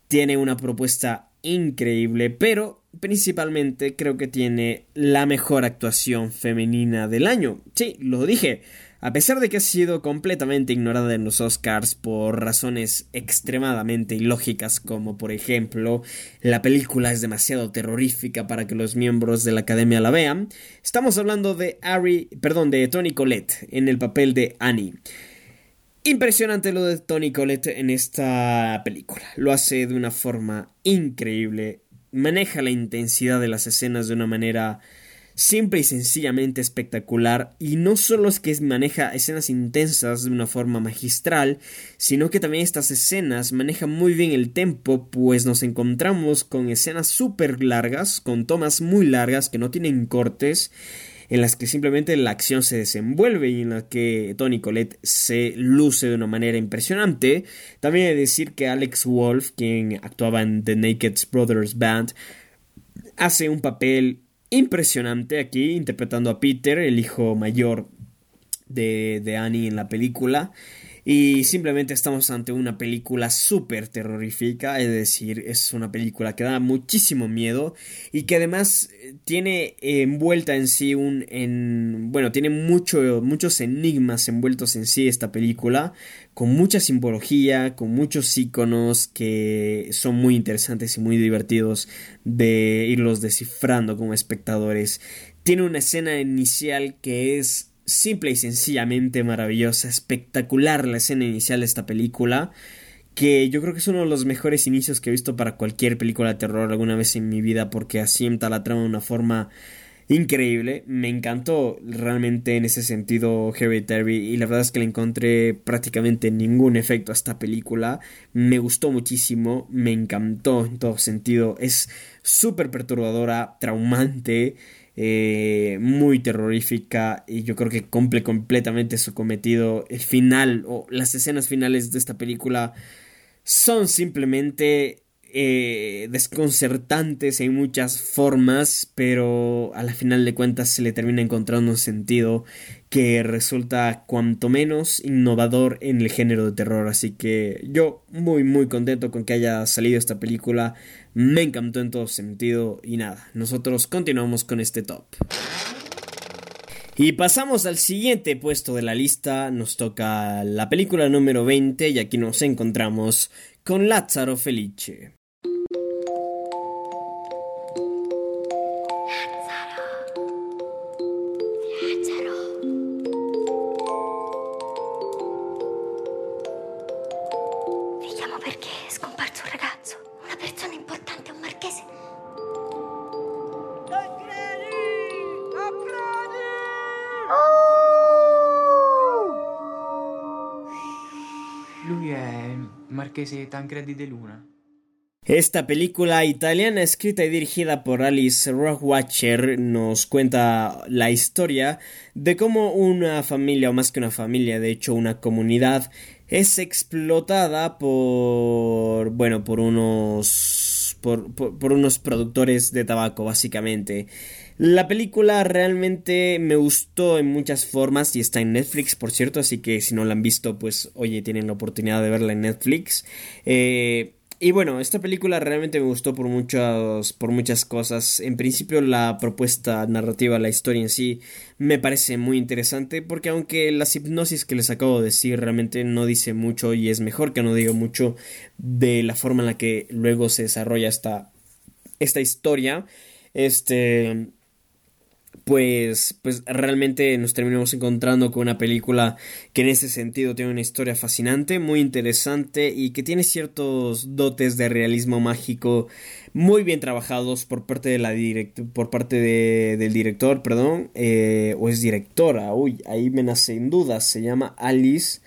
Tiene una propuesta increíble, pero principalmente creo que tiene la mejor actuación femenina del año. Sí, lo dije. A pesar de que ha sido completamente ignorada en los Oscars por razones extremadamente ilógicas como por ejemplo la película es demasiado terrorífica para que los miembros de la academia la vean, estamos hablando de Ari, perdón, de Tony Collette en el papel de Annie. Impresionante lo de Tony Collette en esta película. Lo hace de una forma increíble. Maneja la intensidad de las escenas de una manera simple y sencillamente espectacular. Y no solo es que maneja escenas intensas de una forma magistral, sino que también estas escenas manejan muy bien el tempo, pues nos encontramos con escenas súper largas, con tomas muy largas que no tienen cortes en las que simplemente la acción se desenvuelve y en la que Tony Collette se luce de una manera impresionante. También he de decir que Alex Wolf, quien actuaba en The Naked Brothers Band, hace un papel impresionante aquí, interpretando a Peter, el hijo mayor de, de Annie en la película. Y simplemente estamos ante una película súper terrorífica, es decir, es una película que da muchísimo miedo y que además eh, tiene envuelta en sí un... En, bueno, tiene mucho, muchos enigmas envueltos en sí esta película, con mucha simbología, con muchos iconos que son muy interesantes y muy divertidos de irlos descifrando como espectadores. Tiene una escena inicial que es simple y sencillamente maravillosa, espectacular la escena inicial de esta película, que yo creo que es uno de los mejores inicios que he visto para cualquier película de terror alguna vez en mi vida, porque asienta la trama de una forma increíble. Me encantó realmente en ese sentido Hereditary y la verdad es que le encontré prácticamente ningún efecto a esta película. Me gustó muchísimo, me encantó en todo sentido. Es súper perturbadora, traumante. Eh, muy terrorífica y yo creo que cumple completamente su cometido. El final o las escenas finales de esta película son simplemente eh, desconcertantes en muchas formas, pero a la final de cuentas se le termina encontrando un sentido que resulta cuanto menos innovador en el género de terror. Así que yo muy muy contento con que haya salido esta película. Me encantó en todo sentido y nada, nosotros continuamos con este top. Y pasamos al siguiente puesto de la lista, nos toca la película número 20 y aquí nos encontramos con Lázaro Felice. Tancredi Luna. Esta película italiana escrita y dirigida por Alice Rohrwacher nos cuenta la historia de cómo una familia, o más que una familia, de hecho una comunidad, es explotada por, bueno, por unos, por, por unos productores de tabaco, básicamente. La película realmente me gustó en muchas formas y está en Netflix, por cierto, así que si no la han visto, pues oye, tienen la oportunidad de verla en Netflix. Eh, y bueno, esta película realmente me gustó por muchas, por muchas cosas. En principio la propuesta narrativa, la historia en sí, me parece muy interesante porque aunque la hipnosis que les acabo de decir realmente no dice mucho y es mejor que no diga mucho de la forma en la que luego se desarrolla esta, esta historia, este pues, pues realmente nos terminamos encontrando con una película que en ese sentido tiene una historia fascinante, muy interesante y que tiene ciertos dotes de realismo mágico muy bien trabajados por parte de la por parte del director, perdón, eh, o es directora, uy, ahí me nace en dudas, se llama Alice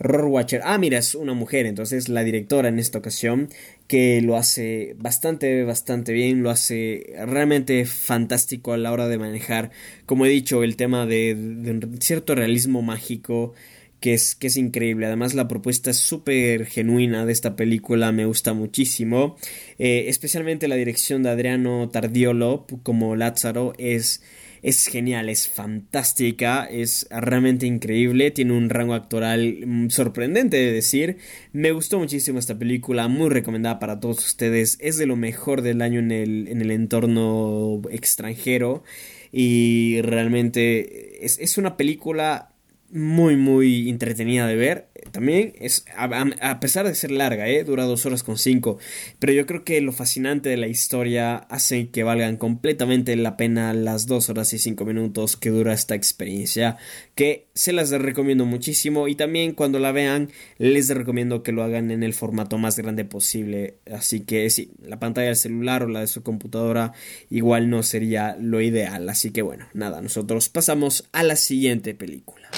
Rohrwacher. Ah, mira, es una mujer, entonces la directora en esta ocasión, que lo hace bastante, bastante bien, lo hace realmente fantástico a la hora de manejar, como he dicho, el tema de, cierto realismo mágico. Que es, que es increíble. Además, la propuesta es súper genuina de esta película, me gusta muchísimo. Eh, especialmente la dirección de Adriano Tardiolo como Lázaro es es genial, es fantástica, es realmente increíble, tiene un rango actoral mm, sorprendente de decir. Me gustó muchísimo esta película, muy recomendada para todos ustedes, es de lo mejor del año en el, en el entorno extranjero y realmente es, es una película muy muy entretenida de ver también es a, pesar de ser larga ¿eh? dura dos horas con cinco pero yo creo que lo fascinante de la historia hace que valgan completamente la pena las dos horas y cinco minutos que dura esta experiencia que se las recomiendo muchísimo y también cuando la vean les recomiendo que lo hagan en el formato más grande posible. Así que sí la pantalla del celular o la de su computadora igual no sería lo ideal. Así que bueno nada nosotros pasamos a la siguiente película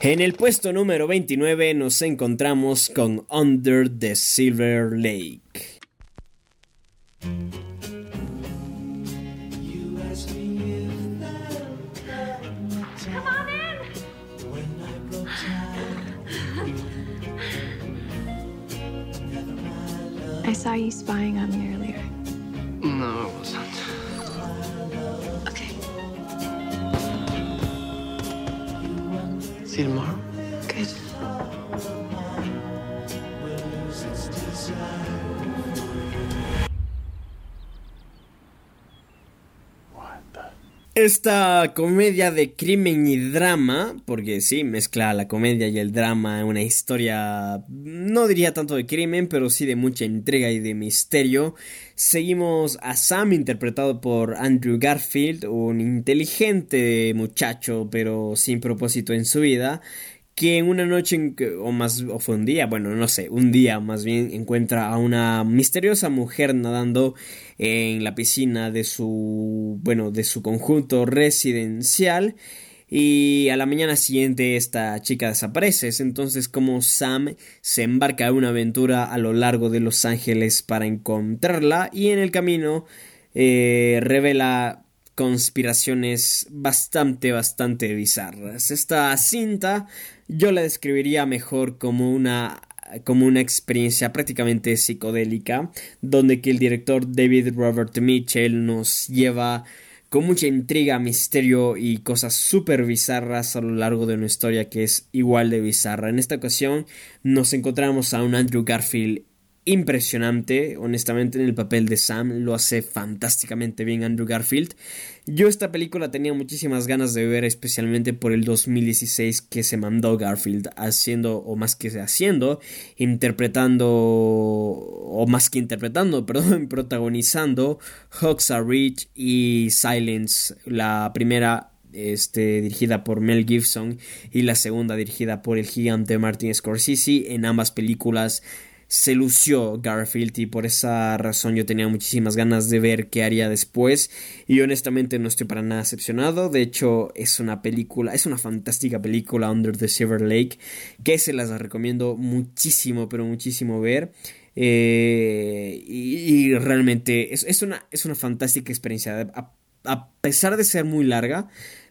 en el puesto número 29 nos encontramos con Under the Silver Lake. I saw you spying on me earlier. No, Good. Esta comedia de crimen y drama, porque sí, mezcla la comedia y el drama, una historia, no diría tanto de crimen, pero sí de mucha intriga y de misterio. Seguimos a Sam, interpretado por Andrew Garfield, un inteligente muchacho, pero sin propósito en su vida, que en una noche, o más, o fue un día, bueno, no sé, un día más bien, encuentra a una misteriosa mujer nadando en la piscina de su, bueno, de su conjunto residencial. Y a la mañana siguiente esta chica desaparece. Es entonces como Sam se embarca en una aventura a lo largo de Los Ángeles para encontrarla y en el camino eh, revela conspiraciones bastante, bastante bizarras. Esta cinta yo la describiría mejor como una como una experiencia prácticamente psicodélica, donde que el director David Robert Mitchell nos lleva con mucha intriga, misterio y cosas súper bizarras a lo largo de una historia que es igual de bizarra. En esta ocasión nos encontramos a un Andrew Garfield impresionante, honestamente en el papel de Sam lo hace fantásticamente bien Andrew Garfield. Yo esta película tenía muchísimas ganas de ver, especialmente por el 2016 que se mandó Garfield haciendo, o más que haciendo, interpretando, o más que interpretando, <laughs> perdón, protagonizando Hawks Are Rich y Silence, la primera este, dirigida por Mel Gibson y la segunda dirigida por el gigante Martin Scorsese. En ambas películas se lució Garfield y por esa razón yo tenía muchísimas ganas de ver qué haría después y honestamente no estoy para nada decepcionado de hecho es una película es una fantástica película Under the Silver Lake que se las recomiendo muchísimo pero muchísimo ver eh, y, realmente es, una, es una fantástica experiencia a pesar de ser muy larga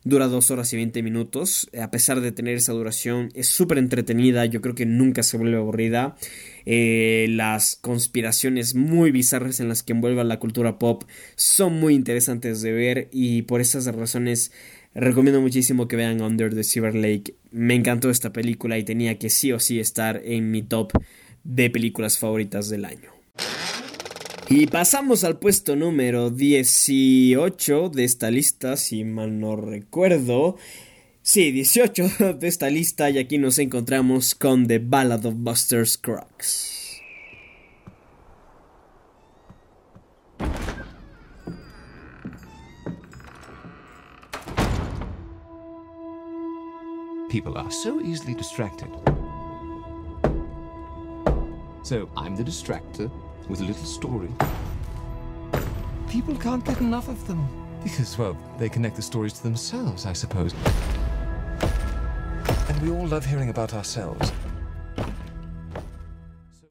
Dura dos horas y 20 minutos. A pesar de tener esa duración, es súper entretenida. Yo creo que nunca se vuelve aburrida. Eh, las conspiraciones muy bizarras en las que envuelve la cultura pop son muy interesantes de ver. Y por esas razones recomiendo muchísimo que vean Under the Silver Lake. Me encantó esta película y tenía que sí o sí estar en mi top de películas favoritas del año. Y pasamos al puesto número 18 de esta lista, si mal no recuerdo. Sí, 18 <laughs> de esta lista y aquí nos encontramos con The Ballad of Buster Scruggs. People are so easily distracted. So I'm the distractor with a little story. People can't get enough of them because, well, they connect the stories to themselves, I suppose. We all love hearing about ourselves.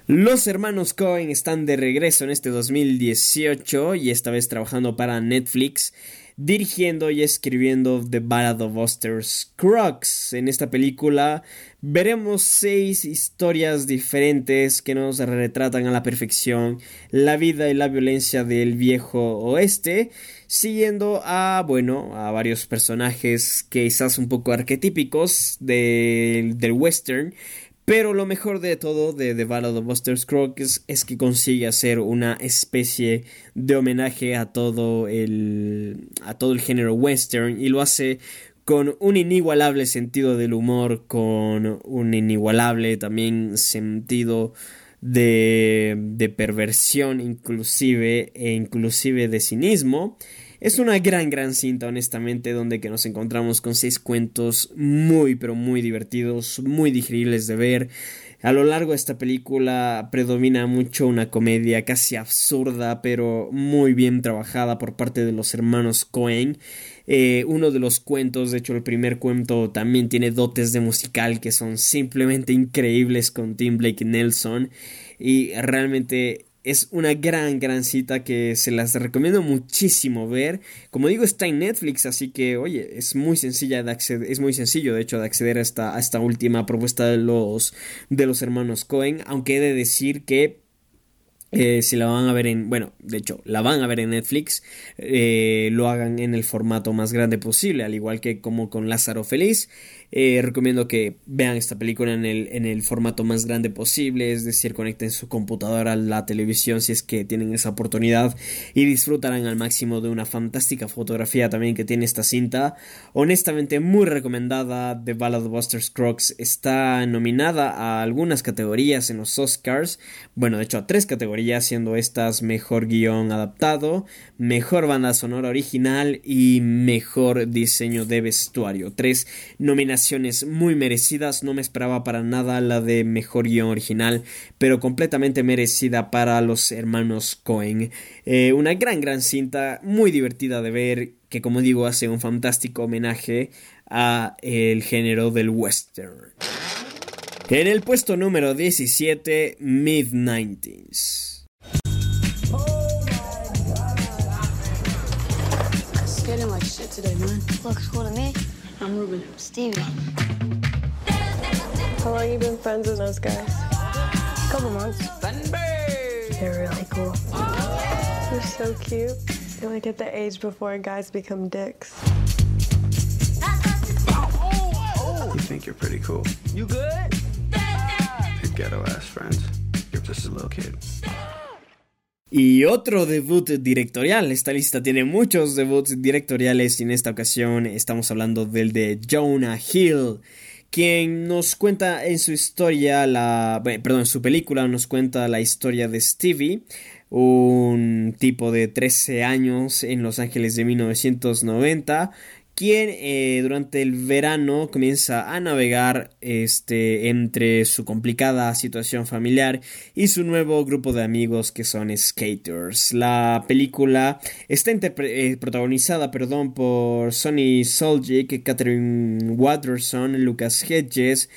Los hermanos Cohen están de regreso en este 2018 y esta vez trabajando para Netflix dirigiendo y escribiendo The Ballad of Buster Scruggs. En esta película veremos seis historias diferentes que nos retratan a la perfección la vida y la violencia del viejo oeste, siguiendo a, bueno, a varios personajes quizás un poco arquetípicos del western pero lo mejor de todo de The Ballad of Buster Scruggs es que consigue hacer una especie de homenaje a todo el a todo el género western y lo hace con un inigualable sentido del humor, con un inigualable también sentido de, de perversión inclusive e inclusive de cinismo es una gran, gran cinta, honestamente, donde que nos encontramos con seis cuentos muy, pero muy divertidos, muy digeribles de ver. A lo largo de esta película predomina mucho una comedia casi absurda, pero muy bien trabajada por parte de los hermanos Cohen. Eh, uno de los cuentos, de hecho el primer cuento también tiene dotes de musical que son simplemente increíbles con Tim Blake Nelson y realmente es una gran, gran cita que se las recomiendo muchísimo ver. Como digo, está en Netflix, así que, oye, es muy sencilla de acceder, es muy sencillo, de hecho, de acceder a esta, a esta última propuesta de los, de los hermanos Cohen. Aunque he de decir que eh, si la van a ver en, bueno, de hecho, la van a ver en Netflix, eh, lo hagan en el formato más grande posible, al igual que como con Lázaro Feliz. Eh, recomiendo que vean esta película en el, en el formato más grande posible, es decir, conecten su computadora a la televisión si es que tienen esa oportunidad y disfrutarán al máximo de una fantástica fotografía también que tiene esta cinta. Honestamente, muy recomendada. The Ballad of Buster Scruggs está nominada a algunas categorías en los Oscars, bueno, de hecho a tres categorías, siendo estas mejor guion adaptado, mejor banda sonora original y mejor diseño de vestuario. Tres nominaciones muy merecidas. No me esperaba para nada la de mejor guion original, pero completamente merecida para los hermanos Cohen. Eh, una gran, gran cinta, muy divertida de ver, que como digo hace un fantástico homenaje a el género del western. En el puesto número 17, Mid-90s. I'm Ruben. Stevie. How long you been friends with those guys? A couple months. They're really cool. They're so cute. They're like at the age before guys become dicks. You think you're pretty cool. You good? Your ghetto ass friends. You're just a little kid. Y otro debut directorial. Esta lista tiene muchos debuts directoriales y en esta ocasión estamos hablando del de Jonah Hill, quien nos cuenta en su historia la, perdón, en su película nos cuenta la historia de Stevie, un tipo de 13 años en Los Ángeles de 1990 quien eh, durante el verano comienza a navegar este, entre su complicada situación familiar y su nuevo grupo de amigos que son skaters. La película está eh, protagonizada por Sonny Soljic, Catherine Watterson, Lucas Hedges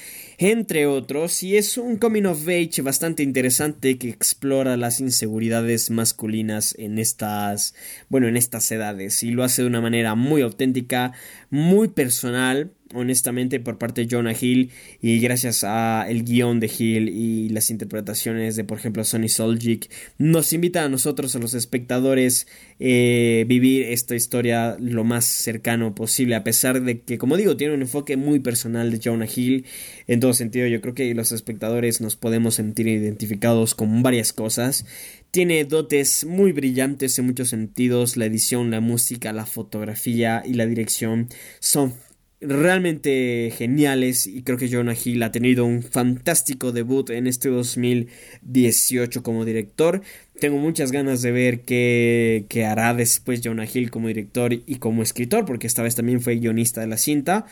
entre otros, y es un coming of age bastante interesante que explora las inseguridades masculinas en estas, bueno, en estas edades, y lo hace de una manera muy auténtica, muy personal, honestamente por parte de Jonah Hill y gracias a el guion de Hill y las interpretaciones de por ejemplo Sonny Soljic nos invita a nosotros a los espectadores eh, vivir esta historia lo más cercano posible a pesar de que como digo tiene un enfoque muy personal de Jonah Hill. En todo sentido yo creo que los espectadores nos podemos sentir identificados con varias cosas. Tiene dotes muy brillantes en muchos sentidos la edición la música la fotografía y la dirección son realmente geniales y creo que Jonah Hill ha tenido un fantástico debut en este 2018 como director. Tengo muchas ganas de ver qué, qué hará después Jonah Hill como director y como escritor, porque esta vez también fue guionista de la cinta.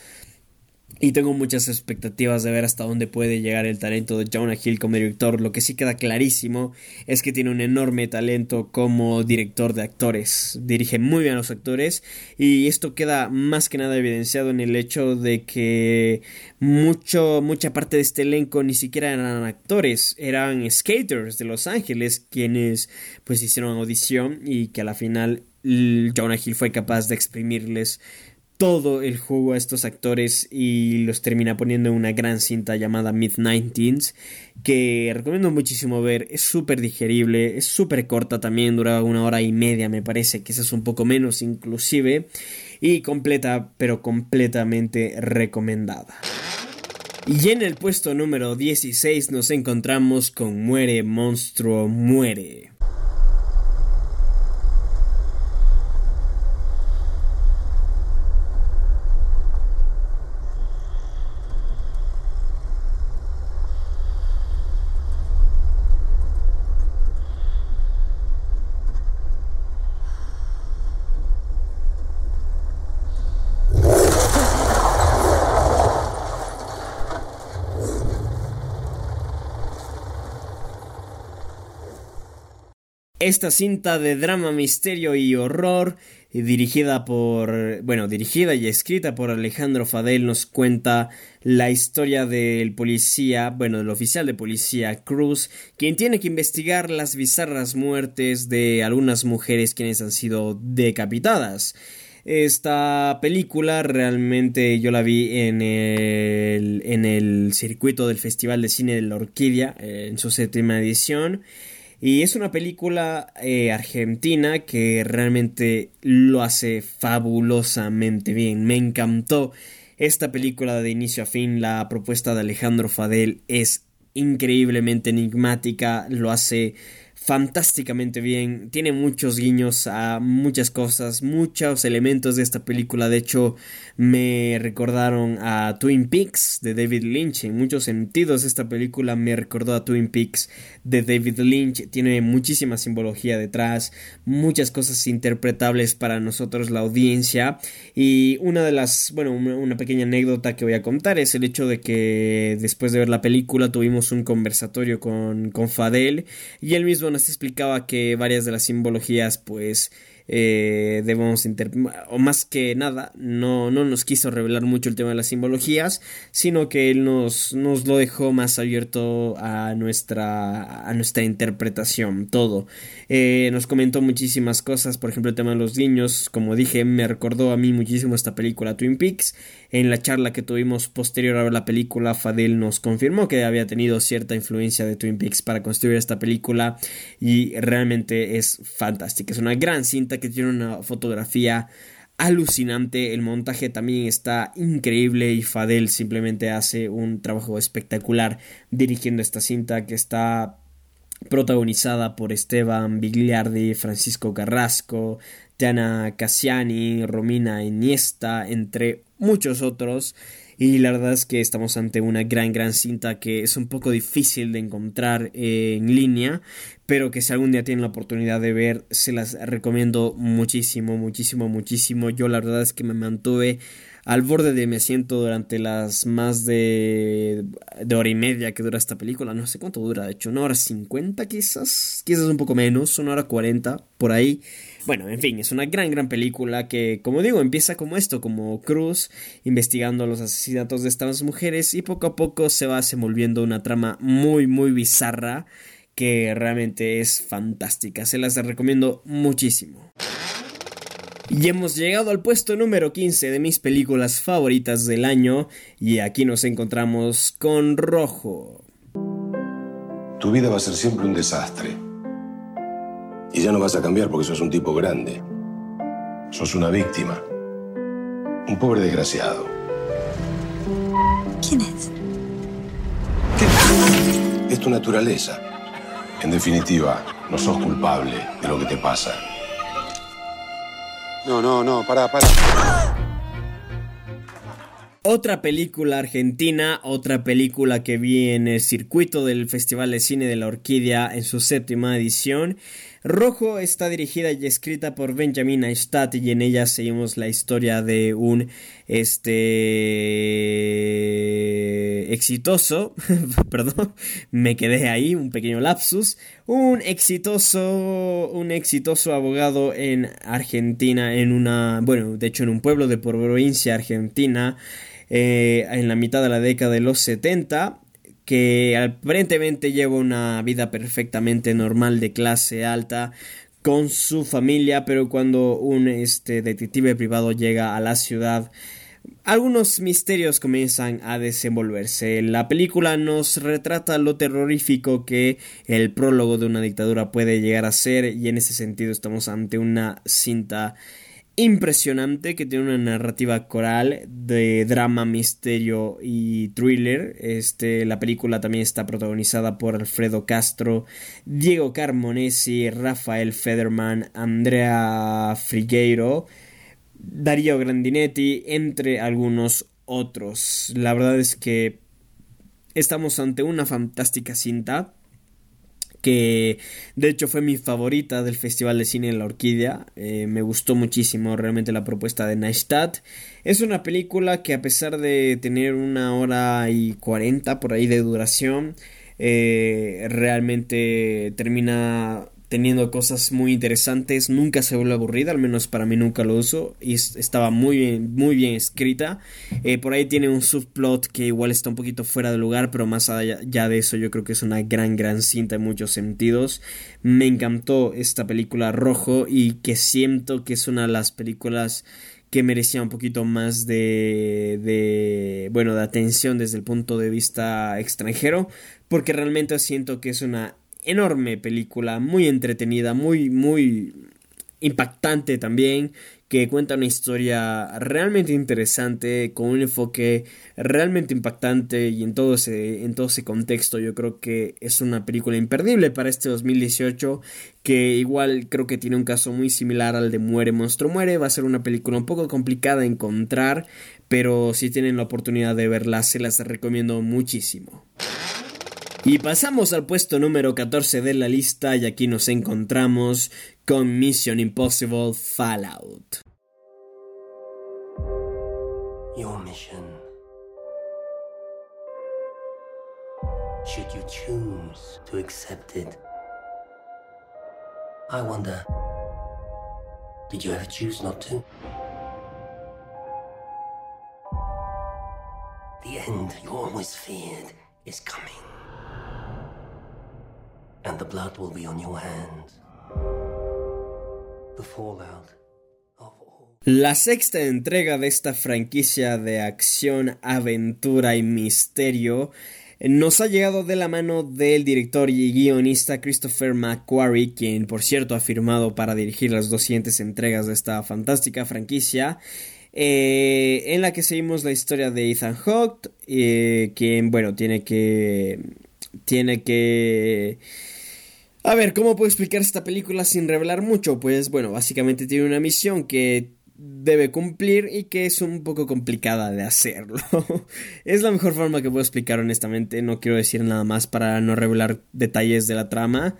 Y tengo muchas expectativas de ver hasta dónde puede llegar el talento de Jonah Hill como director. Lo que sí queda clarísimo es que tiene un enorme talento como director de actores. Dirige muy bien a los actores y esto queda más que nada evidenciado en el hecho de que mucho, mucha parte de este elenco ni siquiera eran actores, eran skaters de Los Ángeles quienes pues hicieron audición y que a la final Jonah Hill fue capaz de exprimirles todo el jugo a estos actores y los termina poniendo en una gran cinta llamada Mid-19s que recomiendo muchísimo ver, es súper digerible, es súper corta también, dura una hora y media me parece, quizás un poco menos inclusive y completa pero completamente recomendada. Y en el puesto número 16 nos encontramos con Muere Monstruo Muere. Esta cinta de drama, misterio y horror, eh, dirigida por, bueno, dirigida y escrita por Alejandro Fadel, nos cuenta la historia del policía, bueno, del oficial de policía Cruz, quien tiene que investigar las bizarras muertes de algunas mujeres quienes han sido decapitadas. Esta película realmente yo la vi en el, en el circuito del Festival de Cine de la Orquídea, eh, en su séptima edición. Y es una película eh, argentina que realmente lo hace fabulosamente bien. Me encantó esta película de inicio a fin. La propuesta de Alejandro Fadel es increíblemente enigmática. Lo hace fantásticamente bien, tiene muchos guiños a muchas cosas, muchos elementos de esta película, de hecho me recordaron a Twin Peaks de David Lynch, en muchos sentidos esta película me recordó a Twin Peaks de David Lynch, tiene muchísima simbología detrás, muchas cosas interpretables para nosotros la audiencia. Y una de las, bueno, una pequeña anécdota que voy a contar es el hecho de que después de ver la película tuvimos un conversatorio con, con Fadel y él mismo explicaba que varias de las simbologías pues eh, debemos o más que nada no, no nos quiso revelar mucho el tema de las simbologías sino que él nos, nos lo dejó más abierto a nuestra a nuestra interpretación todo. Eh, nos comentó muchísimas cosas por ejemplo el tema de los niños como dije me recordó a mí muchísimo esta película Twin Peaks en la charla que tuvimos posterior a ver la película, Fadel nos confirmó que había tenido cierta influencia de Twin Peaks para construir esta película y realmente es fantástica. Es una gran cinta que tiene una fotografía alucinante, el montaje también está increíble y Fadel simplemente hace un trabajo espectacular dirigiendo esta cinta que está protagonizada por Esteban Bigliardi, Francisco Carrasco, Tiana Cassiani, Romina Iniesta, entre muchos otros. Y la verdad es que estamos ante una gran, gran cinta que es un poco difícil de encontrar en línea, pero que si algún día tienen la oportunidad de ver, se las recomiendo muchísimo, muchísimo, muchísimo. Yo la verdad es que me mantuve al borde de mi asiento durante las más de, de hora y media que dura esta película. No sé cuánto dura, de hecho, una hora cincuenta quizás, quizás un poco menos, una hora cuarenta, por ahí. Bueno, en fin, es una gran, gran película que, como digo, empieza como esto, como Cruz investigando los asesinatos de estas mujeres y poco a poco se va desenvolviendo una trama muy, muy bizarra que realmente es fantástica. Se las recomiendo muchísimo. Y hemos llegado al puesto número 15 de mis películas favoritas del año y aquí nos encontramos con Rojo. Tu vida va a ser siempre un desastre. Y ya no vas a cambiar porque sos un tipo grande. Sos una víctima. Un pobre desgraciado. ¿Quién es? Es tu naturaleza. En definitiva, no sos culpable de lo que te pasa. No, no, no, pará, pará. Otra película argentina, otra película que vi en el circuito del Festival de Cine de la Orquídea en su séptima edición. Rojo está dirigida y escrita por Benjamin Aistat y en ella seguimos la historia de un este exitoso, <laughs> perdón, me quedé ahí, un pequeño lapsus, un exitoso, un exitoso abogado en Argentina, en una, bueno, de hecho en un pueblo de provincia argentina, eh, en la mitad de la década de los 70, que aparentemente lleva una vida perfectamente normal de clase alta con su familia, pero cuando un este, detective privado llega a la ciudad, algunos misterios comienzan a desenvolverse. La película nos retrata lo terrorífico que el prólogo de una dictadura puede llegar a ser y en ese sentido estamos ante una cinta impresionante que tiene una narrativa coral de drama, misterio y thriller. Este, la película también está protagonizada por Alfredo Castro, Diego Carmonesi, Rafael Federman, Andrea Frigueiro, Darío Grandinetti, entre algunos otros. La verdad es que estamos ante una fantástica cinta que de hecho fue mi favorita del Festival de Cine en la Orquídea. Eh, me gustó muchísimo realmente la propuesta de Neistat. Es una película que a pesar de tener una hora y cuarenta por ahí de duración, eh, realmente termina teniendo cosas muy interesantes, nunca se vuelve aburrida, al menos para mí nunca lo uso, y estaba muy bien, muy bien escrita. Eh, por ahí tiene un subplot que igual está un poquito fuera de lugar, pero más allá de eso yo creo que es una gran, gran cinta en muchos sentidos. Me encantó esta película Rojo y que siento que es una de las películas que merecía un poquito más de, de bueno de atención desde el punto de vista extranjero porque realmente siento que es una enorme película, muy entretenida, muy, muy impactante también, que cuenta una historia realmente interesante, con un enfoque realmente impactante y en todo ese, en todo ese contexto yo creo que es una película imperdible para este 2018, que igual creo que tiene un caso muy similar al de Muere Monstruo Muere, va a ser una película un poco complicada de encontrar, pero si tienen la oportunidad de verla se las recomiendo muchísimo. Y pasamos al puesto número 14 de la lista y aquí nos encontramos con Mission Impossible Fallout. Your mission. Should you choose to accept it? I wonder, did you ever choose not to? The end you always feared is coming. And the blood will be on your hands. The fallout La sexta entrega de esta franquicia de acción, aventura y misterio nos ha llegado de la mano del director y guionista Christopher McQuarrie, quien por cierto ha firmado para dirigir las dos siguientes entregas de esta fantástica franquicia. Eh, en la que seguimos la historia de Ethan Hawke, eh, quien bueno tiene que tiene que A ver, ¿cómo puedo explicar esta película sin revelar mucho? Pues bueno, básicamente tiene una misión que debe cumplir y que es un poco complicada de hacerlo. <laughs> es la mejor forma que puedo explicar honestamente, no quiero decir nada más para no revelar detalles de la trama,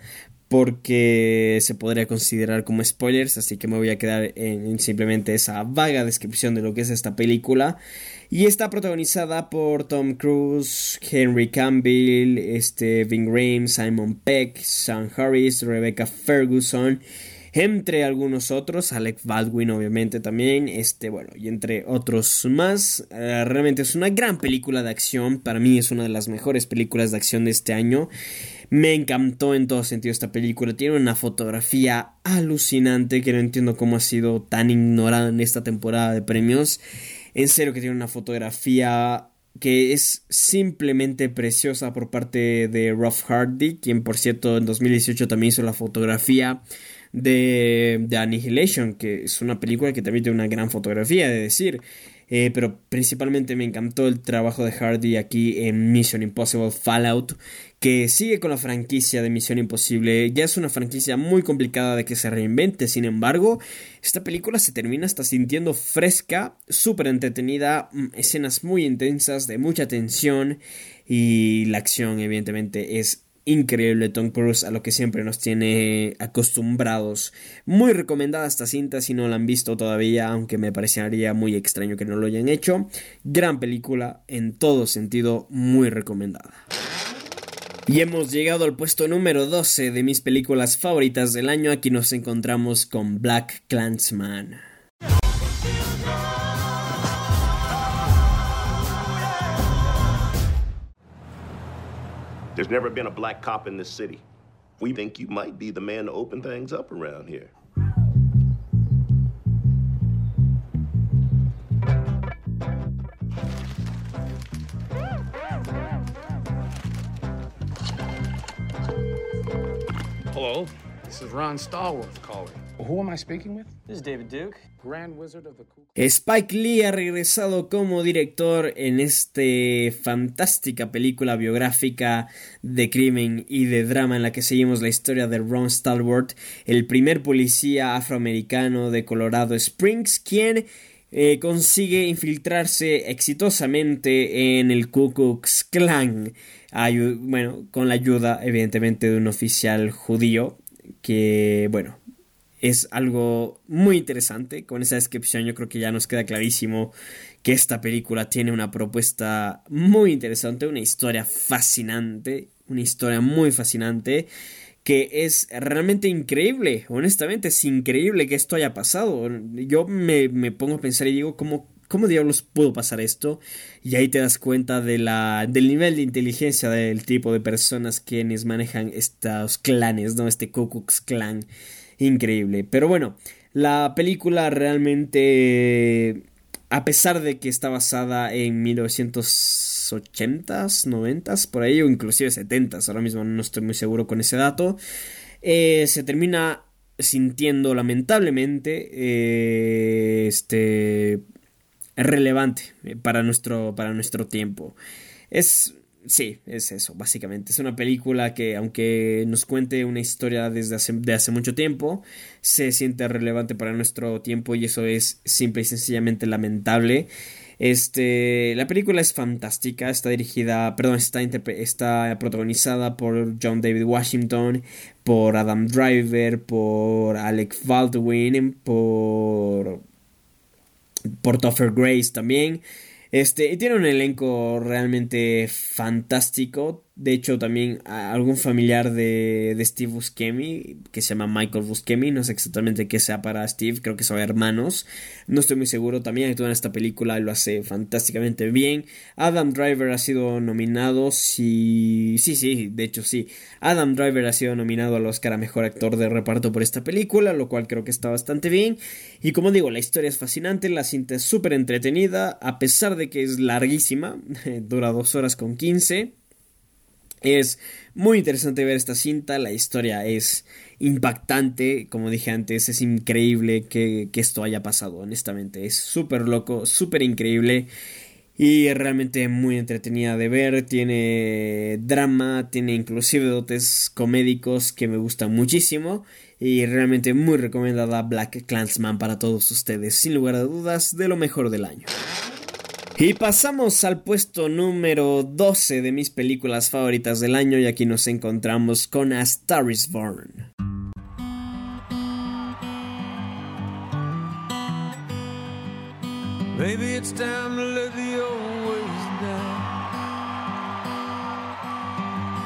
porque se podría considerar como spoilers, así que me voy a quedar en simplemente esa vaga descripción de lo que es esta película. Y está protagonizada por Tom Cruise, Henry Cavill, este, Ving Simon Peck, Sam Harris, Rebecca Ferguson, entre algunos otros, Alec Baldwin obviamente también, este, bueno, y entre otros más. Eh, realmente es una gran película de acción, para mí es una de las mejores películas de acción de este año. Me encantó en todo sentido esta película. Tiene una fotografía alucinante que no entiendo cómo ha sido tan ignorada en esta temporada de premios. En serio que tiene una fotografía que es simplemente preciosa por parte de Ruff Hardy, quien por cierto en 2018 también hizo la fotografía de, de Annihilation, que es una película que también tiene una gran fotografía, de decir. Eh, pero principalmente me encantó el trabajo de Hardy aquí en Mission Impossible Fallout, que sigue con la franquicia de Misión Imposible. Ya es una franquicia muy complicada de que se reinvente, sin embargo, esta película se termina hasta sintiendo fresca, súper entretenida, mm, escenas muy intensas, de mucha tensión y la acción evidentemente es increíble Tom Cruise a lo que siempre nos tiene acostumbrados. Muy recomendada esta cinta si no la han visto todavía, aunque me parecería muy extraño que no lo hayan hecho. Gran película, en todo sentido, muy recomendada. Y hemos llegado al puesto número 12 de mis películas favoritas del año. Aquí nos encontramos con Black Clansman. There's never been a black cop in this city. We think you might be the man to open things up around here. Hello, this is Ron Stallworth calling. Who am I speaking with? This is David Duke. Grand Wizard of the Cool. Spike Lee ha regresado como director en esta fantástica película biográfica de crimen y de drama en la que seguimos la historia de Ron Stallworth, el primer policía afroamericano de Colorado Springs, quien eh, consigue infiltrarse exitosamente en el Ku Klux Klan, bueno, con la ayuda evidentemente de un oficial judío que, bueno, es algo muy interesante. Con esa descripción yo creo que ya nos queda clarísimo que esta película tiene una propuesta muy interesante, una historia fascinante, una historia muy fascinante que es realmente increíble, honestamente es increíble que esto haya pasado. Yo me, pongo a pensar y digo, ¿cómo, ¿cómo diablos pudo pasar esto? Y ahí te das cuenta de la, del nivel de inteligencia del tipo de personas quienes manejan estos clanes, ¿no? Este Ku Klux Klan increíble. Pero bueno, la película realmente, a pesar de que está basada en 1980s, 90s, por ahí, o inclusive 70s, ahora mismo no estoy muy seguro con ese dato, eh, se termina sintiendo lamentablemente eh, este relevante para nuestro para nuestro tiempo es Sí, es eso, básicamente. Es una película que, aunque nos cuente una historia desde hace, mucho tiempo, se siente relevante para nuestro tiempo y eso es simple y sencillamente lamentable. Este, la película es fantástica, está dirigida, perdón, está, está protagonizada por John David Washington, por Adam Driver, por Alec Baldwin, por, por Topher Grace también. Este, y tiene un elenco realmente fantástico. De hecho, también algún familiar de, de, Steve Buscemi, que se llama Michael Buscemi, no sé exactamente qué sea para Steve, creo que son hermanos, no estoy muy seguro, también actúa en esta película y lo hace fantásticamente bien. Adam Driver ha sido nominado, sí, sí, sí, de hecho sí. Adam Driver ha sido nominado al Oscar a Mejor Actor de Reparto por esta película, lo cual creo que está bastante bien. Y como digo, la historia es fascinante, la cinta es súper entretenida, a pesar de que es larguísima, <laughs> dura dos horas con 15. Es muy interesante ver esta cinta, la historia es impactante, como dije antes, es increíble que, esto haya pasado, honestamente, es súper loco, súper increíble. y realmente muy entretenida de ver, tiene drama, tiene inclusive dotes comédicos que me gustan muchísimo y realmente muy recomendada Black Clansman para todos ustedes, sin lugar a dudas, de lo mejor del año. Y pasamos al puesto número 12 de mis películas favoritas del año y aquí nos encontramos con A Star is Born. Maybe it's time to let the old ways die.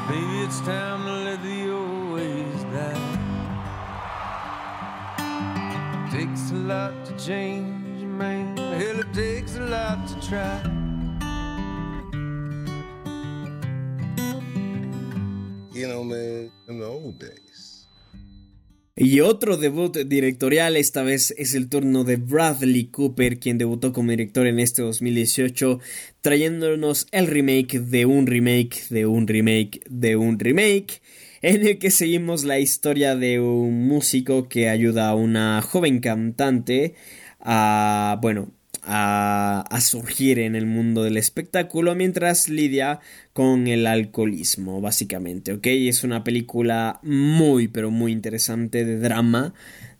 Maybe it's time to let the old ways die. takes a lot to change, man. Hell, it takes a lot to try. You know, man, in the old days. Y otro debut directorial, esta vez es el turno de Bradley Cooper, quien debutó como director en este 2018, trayéndonos el remake de un remake, de un remake, de un remake, en el que seguimos la historia de un músico que ayuda a una joven cantante a, bueno, a, a, surgir en el mundo del espectáculo mientras lidia con el alcoholismo, básicamente, ¿ok? Es una película muy, pero muy interesante de drama,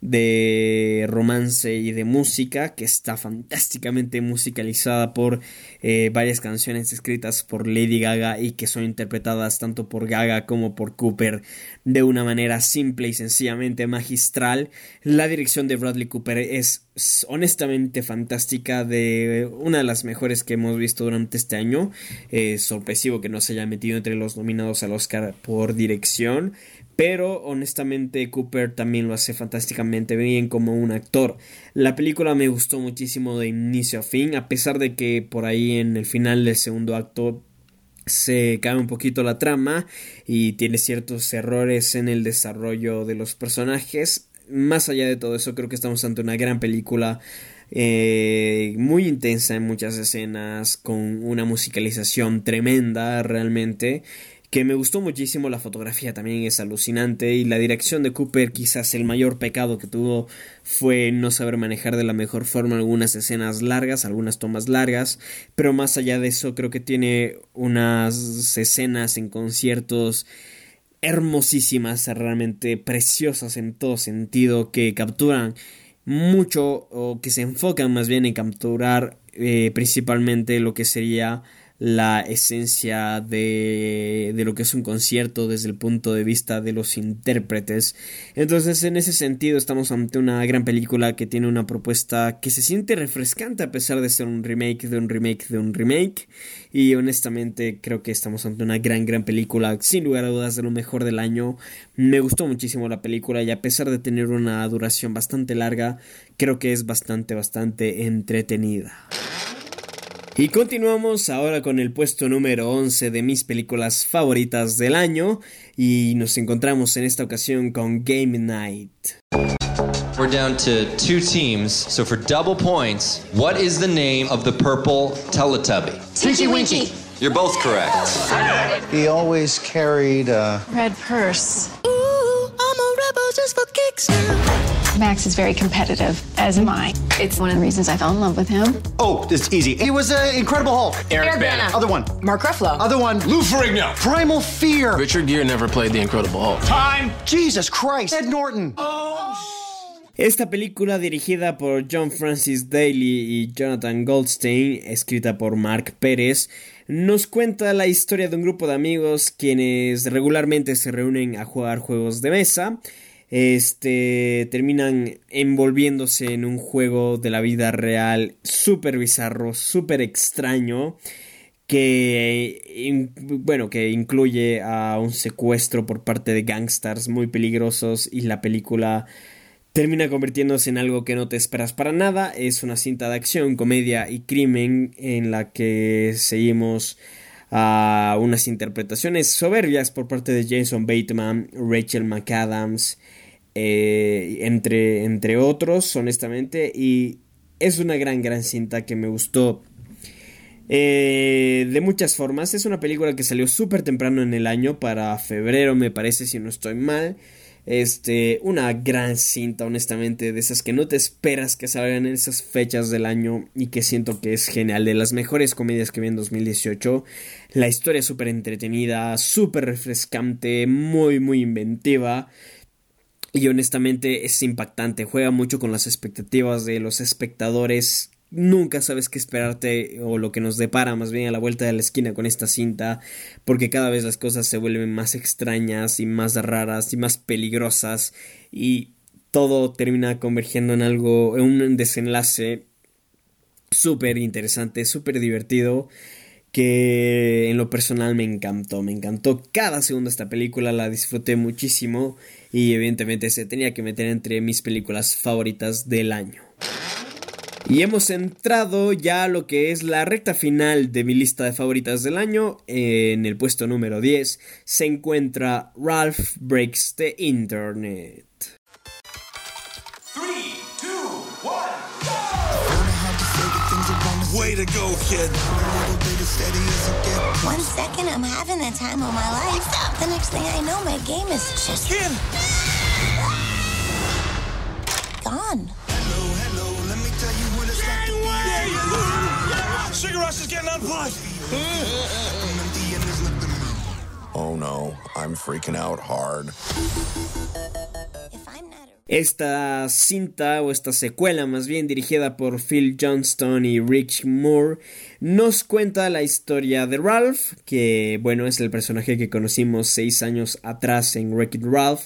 de romance y de música que está fantásticamente musicalizada por eh, varias canciones escritas por Lady Gaga y que son interpretadas tanto por Gaga como por Cooper de una manera simple y sencillamente magistral. La dirección de Bradley Cooper es honestamente fantástica, de una de las mejores que hemos visto durante este año. Es sorpresivo que no se haya metido entre los nominados al Oscar por dirección pero honestamente Cooper también lo hace fantásticamente bien como un actor. La película me gustó muchísimo de inicio a fin, a pesar de que por ahí en el final del segundo acto se cae un poquito la trama y tiene ciertos errores en el desarrollo de los personajes. Más allá de todo eso, creo que estamos ante una gran película eh, muy intensa en muchas escenas, con una musicalización tremenda realmente que me gustó muchísimo, la fotografía también es alucinante y la dirección de Cooper quizás el mayor pecado que tuvo fue no saber manejar de la mejor forma algunas escenas largas, algunas tomas largas, pero más allá de eso creo que tiene unas escenas en conciertos hermosísimas, realmente preciosas en todo sentido, que capturan mucho o que se enfocan más bien en capturar eh, principalmente lo que sería la esencia de, de, lo que es un concierto desde el punto de vista de los intérpretes. Entonces, en ese sentido, estamos ante una gran película que tiene una propuesta que se siente refrescante a pesar de ser un remake de un remake de un remake. Y honestamente, creo que estamos ante una gran, gran película, sin lugar a dudas, de lo mejor del año. Me gustó muchísimo la película y a pesar de tener una duración bastante larga, creo que es bastante, bastante entretenida. Y continuamos ahora con el puesto número 11 de mis películas favoritas del año y nos encontramos en esta ocasión con Game Night. We're down to two teams, so for double points, what is the name of the purple Teletubby? Tinky Winky. You're both correct. He always carried a red purse. Ooh, I'm a rebel just for kicks Max is very competitive, as am I. It's one of the reasons I fell in love with him. Oh, it's easy. He was an Incredible Hulk. Eric, Eric Bana. Other one. Mark Ruffalo. Other one. Lou Ferrigno. Primal Fear. Richard Gere never played the Incredible Hulk. Time. Jesus Christ. Ed Norton. Oh. Esta película dirigida por John Francis Daly y Jonathan Goldstein, escrita por Mark Pérez, nos cuenta la historia de un grupo de amigos quienes regularmente se reúnen a jugar juegos de mesa este terminan envolviéndose en un juego de la vida real súper bizarro, súper extraño que bueno que incluye a un secuestro por parte de gangsters muy peligrosos y la película termina convirtiéndose en algo que no te esperas para nada. Es una cinta de acción comedia y crimen en la que seguimos a unas interpretaciones soberbias por parte de Jason Bateman, Rachel McAdams eh, entre, entre otros, honestamente, y es una gran, gran cinta que me gustó eh, de muchas formas. Es una película que salió súper temprano en el año, para febrero me parece, si no estoy mal. Este, una gran cinta, honestamente, de esas que no te esperas que salgan en esas fechas del año y que siento que es genial, de las mejores comedias que vi en 2018. La historia súper entretenida, súper refrescante, muy, muy inventiva. Y honestamente es impactante, juega mucho con las expectativas de los espectadores nunca sabes qué esperarte o lo que nos depara más bien a la vuelta de la esquina con esta cinta porque cada vez las cosas se vuelven más extrañas y más raras y más peligrosas y todo termina convergiendo en algo en un desenlace súper interesante súper divertido que en lo personal me encantó me encantó cada segundo esta película la disfruté muchísimo y evidentemente se tenía que meter entre mis películas favoritas del año y hemos entrado ya a lo que es la recta final de mi lista de favoritas del año. En el puesto número 10 se encuentra Ralph Breaks the Internet. Way to go, kid. One second, I'm having the time of my life. The next thing I know, my game is just. Kid! Gone. Sugar Rush is getting unplugged. Oh no, I'm freaking out hard. Esta cinta o esta secuela más bien dirigida por Phil Johnston y Rich Moore nos cuenta la historia de Ralph, que bueno es el personaje que conocimos seis años atrás en Wreck-It Ralph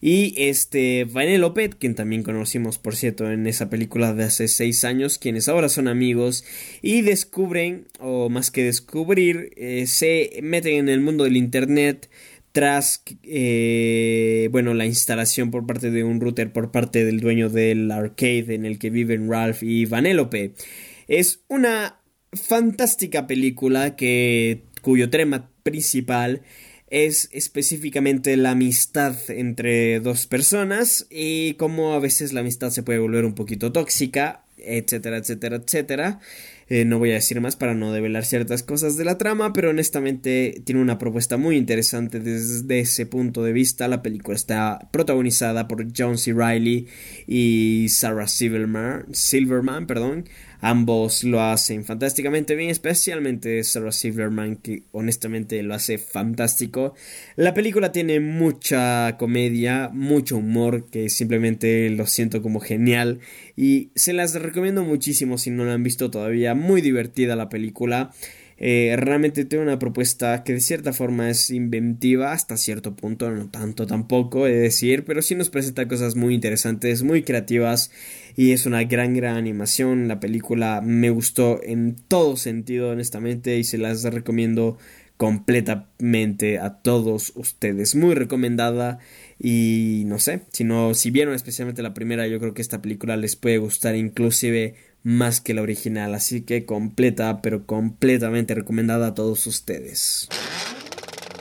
y este Vanellope, quien también conocimos por cierto en esa película de hace seis años, quienes ahora son amigos y descubren, o más que descubrir, eh, se meten en el mundo del internet tras eh, bueno la instalación por parte de un router por parte del dueño del arcade en el que viven Ralph y Vanellope es una fantástica película que cuyo tema principal es específicamente la amistad entre dos personas y cómo a veces la amistad se puede volver un poquito tóxica, etcétera, etcétera, etcétera. Eh, no voy a decir más para no develar ciertas cosas de la trama, pero honestamente tiene una propuesta muy interesante desde ese punto de vista. La película está protagonizada por John C. Reilly y Sarah Silverman, Silverman perdón, Ambos lo hacen fantásticamente bien, especialmente Sarah Silverman, que honestamente lo hace fantástico. La película tiene mucha comedia, mucho humor, que simplemente lo siento como genial. Y se las recomiendo muchísimo si no la han visto todavía. Muy divertida la película. Eh, realmente tiene una propuesta que de cierta forma es inventiva hasta cierto punto, no tanto tampoco, he de decir, pero sí nos presenta cosas muy interesantes, muy creativas y es una gran, gran animación. La película me gustó en todo sentido, honestamente, y se las recomiendo completamente a todos ustedes. Muy recomendada y no sé, si no, si vieron especialmente la primera, yo creo que esta película les puede gustar inclusive más que la original, así que completa, pero completamente recomendada a todos ustedes.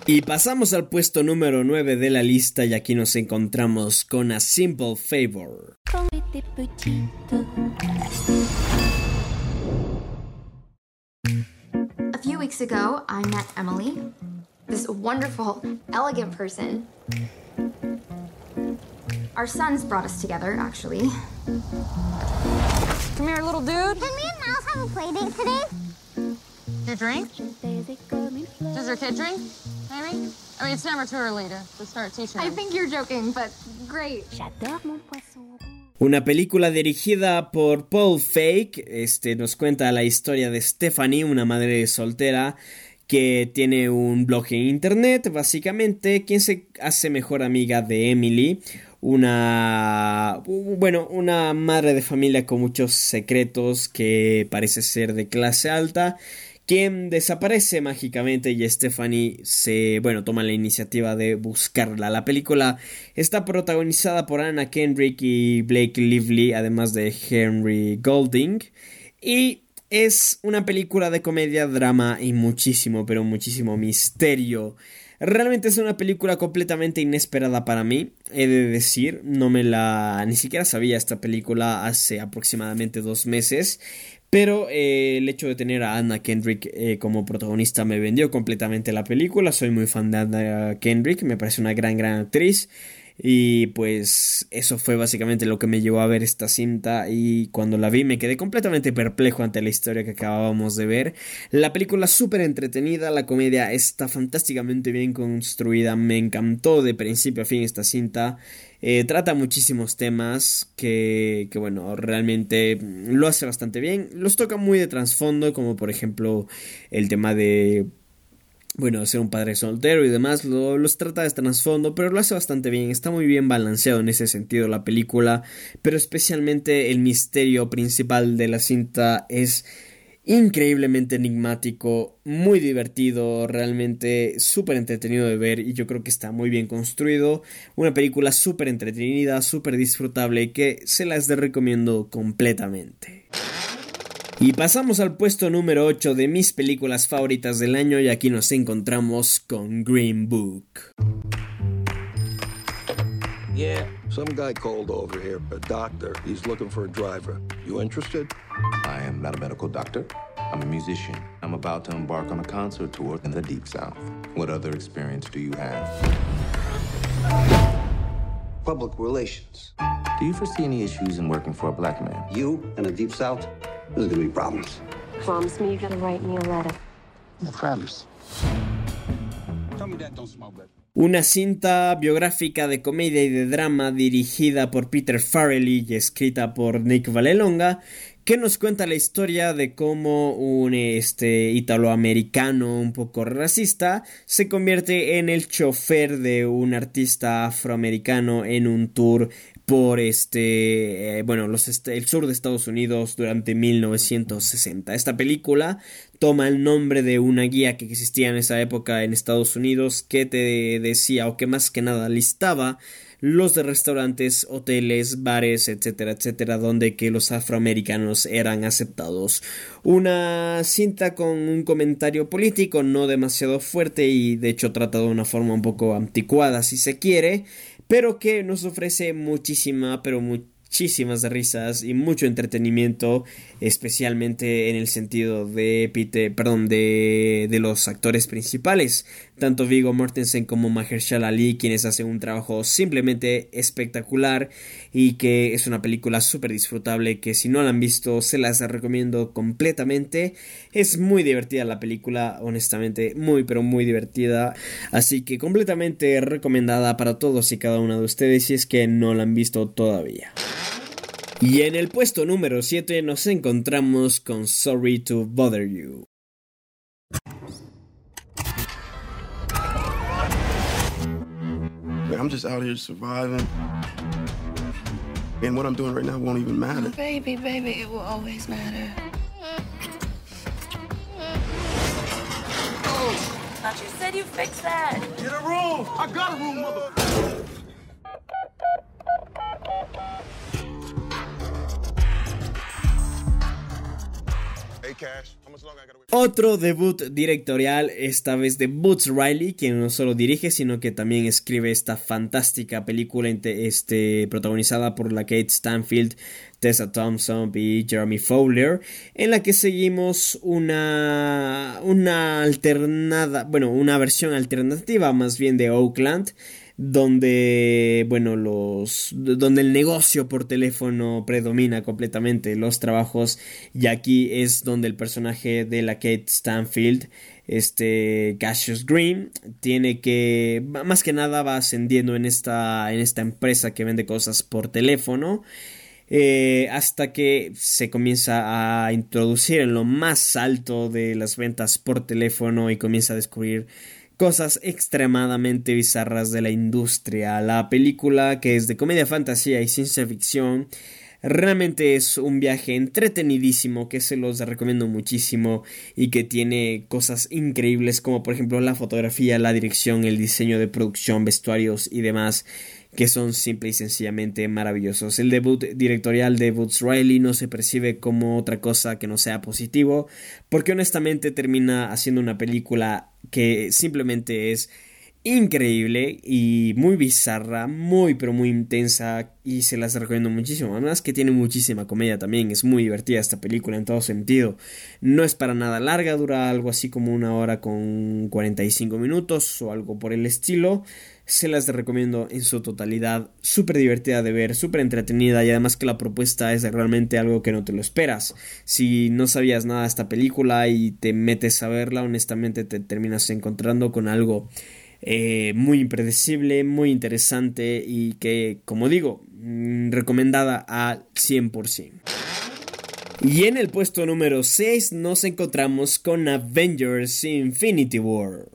Y pasamos al puesto número 9 de la lista y aquí nos encontramos con A Simple Favor. A few weeks ago, I met Emily, this wonderful, elegant person. Our sons brought us together, actually. Come here, little dude. Can me and Miles have a play date today? You drink? Does your kid drink? Maybe? I mean, it's never too early to, to start teaching I them. think you're joking, but great. Una película dirigida por Paul Fake, este nos cuenta la historia de Stephanie, una madre soltera que tiene un blog en internet, básicamente, quien se hace mejor amiga de Emily, una bueno, una madre de familia con muchos secretos que parece ser de clase alta quien desaparece mágicamente y Stephanie se, bueno, toma la iniciativa de buscarla. La película está protagonizada por Anna Kendrick y Blake Lively, además de Henry Golding, y es una película de comedia, drama y muchísimo, pero muchísimo misterio. Realmente es una película completamente inesperada para mí, he de decir, no me la... ni siquiera sabía esta película hace aproximadamente dos meses pero eh, el hecho de tener a Anna Kendrick eh, como protagonista me vendió completamente la película. Soy muy fan de Anna Kendrick, me parece una gran, gran actriz. Y pues eso fue básicamente lo que me llevó a ver esta cinta y cuando la vi me quedé completamente perplejo ante la historia que acabábamos de ver. La película súper entretenida, la comedia está fantásticamente bien construida, me encantó de principio a fin esta cinta. Eh, trata muchísimos temas que, que, bueno, realmente lo hace bastante bien. Los toca muy de trasfondo, como por ejemplo el tema de bueno, ser un padre soltero y demás, lo, los trata de trasfondo, pero lo hace bastante bien, está muy bien balanceado en ese sentido la película, pero especialmente el misterio principal de la cinta es increíblemente enigmático, muy divertido, realmente súper entretenido de ver y yo creo que está muy bien construido, una película súper entretenida, súper disfrutable que se las recomiendo completamente. Y pasamos al puesto número 8 de mis películas favoritas del año y aquí nos encontramos con Green Book. Yeah. Some guy called over here, a doctor. He's looking for a driver. You interested? I am not a medical doctor. I'm a musician. I'm about to embark on a concert tour in the Deep South. What other experience do you have? Public relations. Do you foresee any issues in working for a black man? You in the Deep South? There's gonna be problems. Promise me you're gonna write me a letter. I promise. Tell me that don't smell good. Una cinta biográfica de comedia y de drama dirigida por Peter Farrelly y escrita por Nick Valelonga que nos cuenta la historia de cómo un este italoamericano un poco racista se convierte en el chofer de un artista afroamericano en un tour por este, eh, bueno, los el sur de Estados Unidos durante 1960. Esta película toma el nombre de una guía que existía en esa época en Estados Unidos que te decía o que más que nada listaba los de restaurantes, hoteles, bares, etcétera, etcétera, donde que los afroamericanos eran aceptados. Una cinta con un comentario político no demasiado fuerte y de hecho trata de una forma un poco anticuada si se quiere, pero que nos ofrece muchísima, pero muchísimas risas y mucho entretenimiento, especialmente en el sentido de Peter, perdón, de, de los actores principales tanto Vigo Mortensen como Mahershala Ali, quienes hacen un trabajo simplemente espectacular y que es una película súper disfrutable que si no la han visto se las recomiendo completamente. Es muy divertida la película, honestamente, muy pero muy divertida, así que completamente recomendada para todos y cada uno de ustedes si es que no la han visto todavía. Y en el puesto número 7 nos encontramos con Sorry to Bother You. I'm just out here surviving. And what I'm doing right now won't even matter. Oh, baby, baby, it will always matter. Oh, thought you said you fixed that. Get a room. I got a room, mother. Otro debut directorial, esta vez de Boots Riley, quien no solo dirige, sino que también escribe esta fantástica película este, protagonizada por la Kate Stanfield, Tessa Thompson y Jeremy Fowler, en la que seguimos una, una alternada, bueno, una versión alternativa más bien de Oakland, donde bueno los donde el negocio por teléfono predomina completamente. Los trabajos y aquí es donde el personaje de la Kate Stanfield este Cassius Green tiene que más que nada va ascendiendo en esta en esta empresa que vende cosas por teléfono eh, hasta que se comienza a introducir en lo más alto de las ventas por teléfono y comienza a descubrir cosas extremadamente bizarras de la industria. La película, que es de comedia, fantasía y ciencia ficción, realmente es un viaje entretenidísimo que se los recomiendo muchísimo y que tiene cosas increíbles como por ejemplo la fotografía, la dirección, el diseño de producción, vestuarios y demás que son simple y sencillamente maravillosos. El debut directorial de Boots Riley no se percibe como otra cosa que no sea positivo, porque honestamente termina haciendo una película que simplemente es increíble y muy bizarra, muy pero muy intensa y se las recomiendo muchísimo. Además que tiene muchísima comedia también, es muy divertida esta película en todo sentido. No es para nada larga, dura algo así como una hora con 45 minutos o algo por el estilo. Se las recomiendo en su totalidad, súper divertida de ver, súper entretenida y además que la propuesta es realmente algo que no te lo esperas. Si no sabías nada de esta película y te metes a verla, honestamente te terminas encontrando con algo eh, muy impredecible, muy interesante y que, como digo, mm, recomendada al 100%. Y en el puesto número 6 nos encontramos con Avengers Infinity War.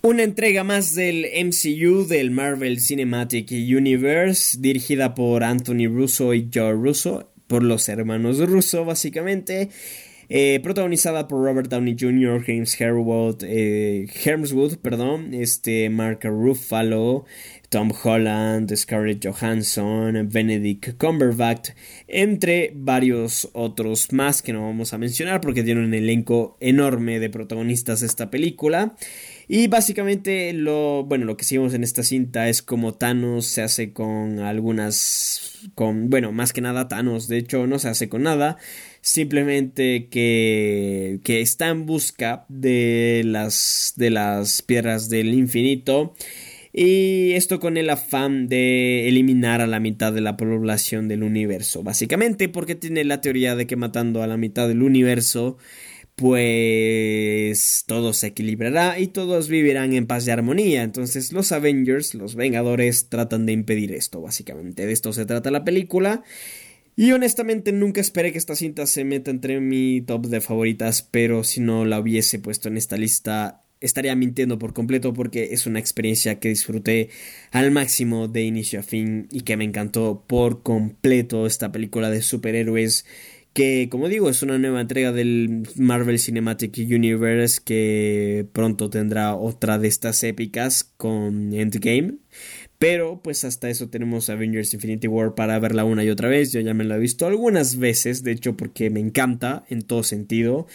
Una entrega más del MCU del Marvel Cinematic Universe, dirigida por Anthony Russo y Joe Russo, por los hermanos Russo básicamente, eh, protagonizada por Robert Downey Jr., James Herwood, eh, Hermswood, perdón, este Mark Ruffalo, Tom Holland, Scarlett Johansson, Benedict Cumberbatch, entre varios otros más que no vamos a mencionar porque tiene un elenco enorme de protagonistas esta película. Y básicamente lo, bueno, lo que seguimos en esta cinta es como Thanos se hace con algunas, con, bueno, más que nada Thanos, de hecho no se hace con nada, simplemente que, que está en busca de las, de las piedras del infinito. Y esto con el afán de eliminar a la mitad de la población del universo. Básicamente porque tiene la teoría de que matando a la mitad del universo pues todo se equilibrará y todos vivirán en paz y armonía. Entonces los Avengers, los Vengadores, tratan de impedir esto, básicamente. De esto se trata la película. Y honestamente nunca esperé que esta cinta se meta entre mi top de favoritas, pero si no la hubiese puesto en esta lista estaría mintiendo por completo porque es una experiencia que disfruté al máximo de inicio a fin y que me encantó por completo esta película de superhéroes que como digo es una nueva entrega del Marvel Cinematic Universe que pronto tendrá otra de estas épicas con Endgame. Pero pues hasta eso tenemos Avengers Infinity War para verla una y otra vez. Yo ya me la he visto algunas veces, de hecho porque me encanta en todo sentido.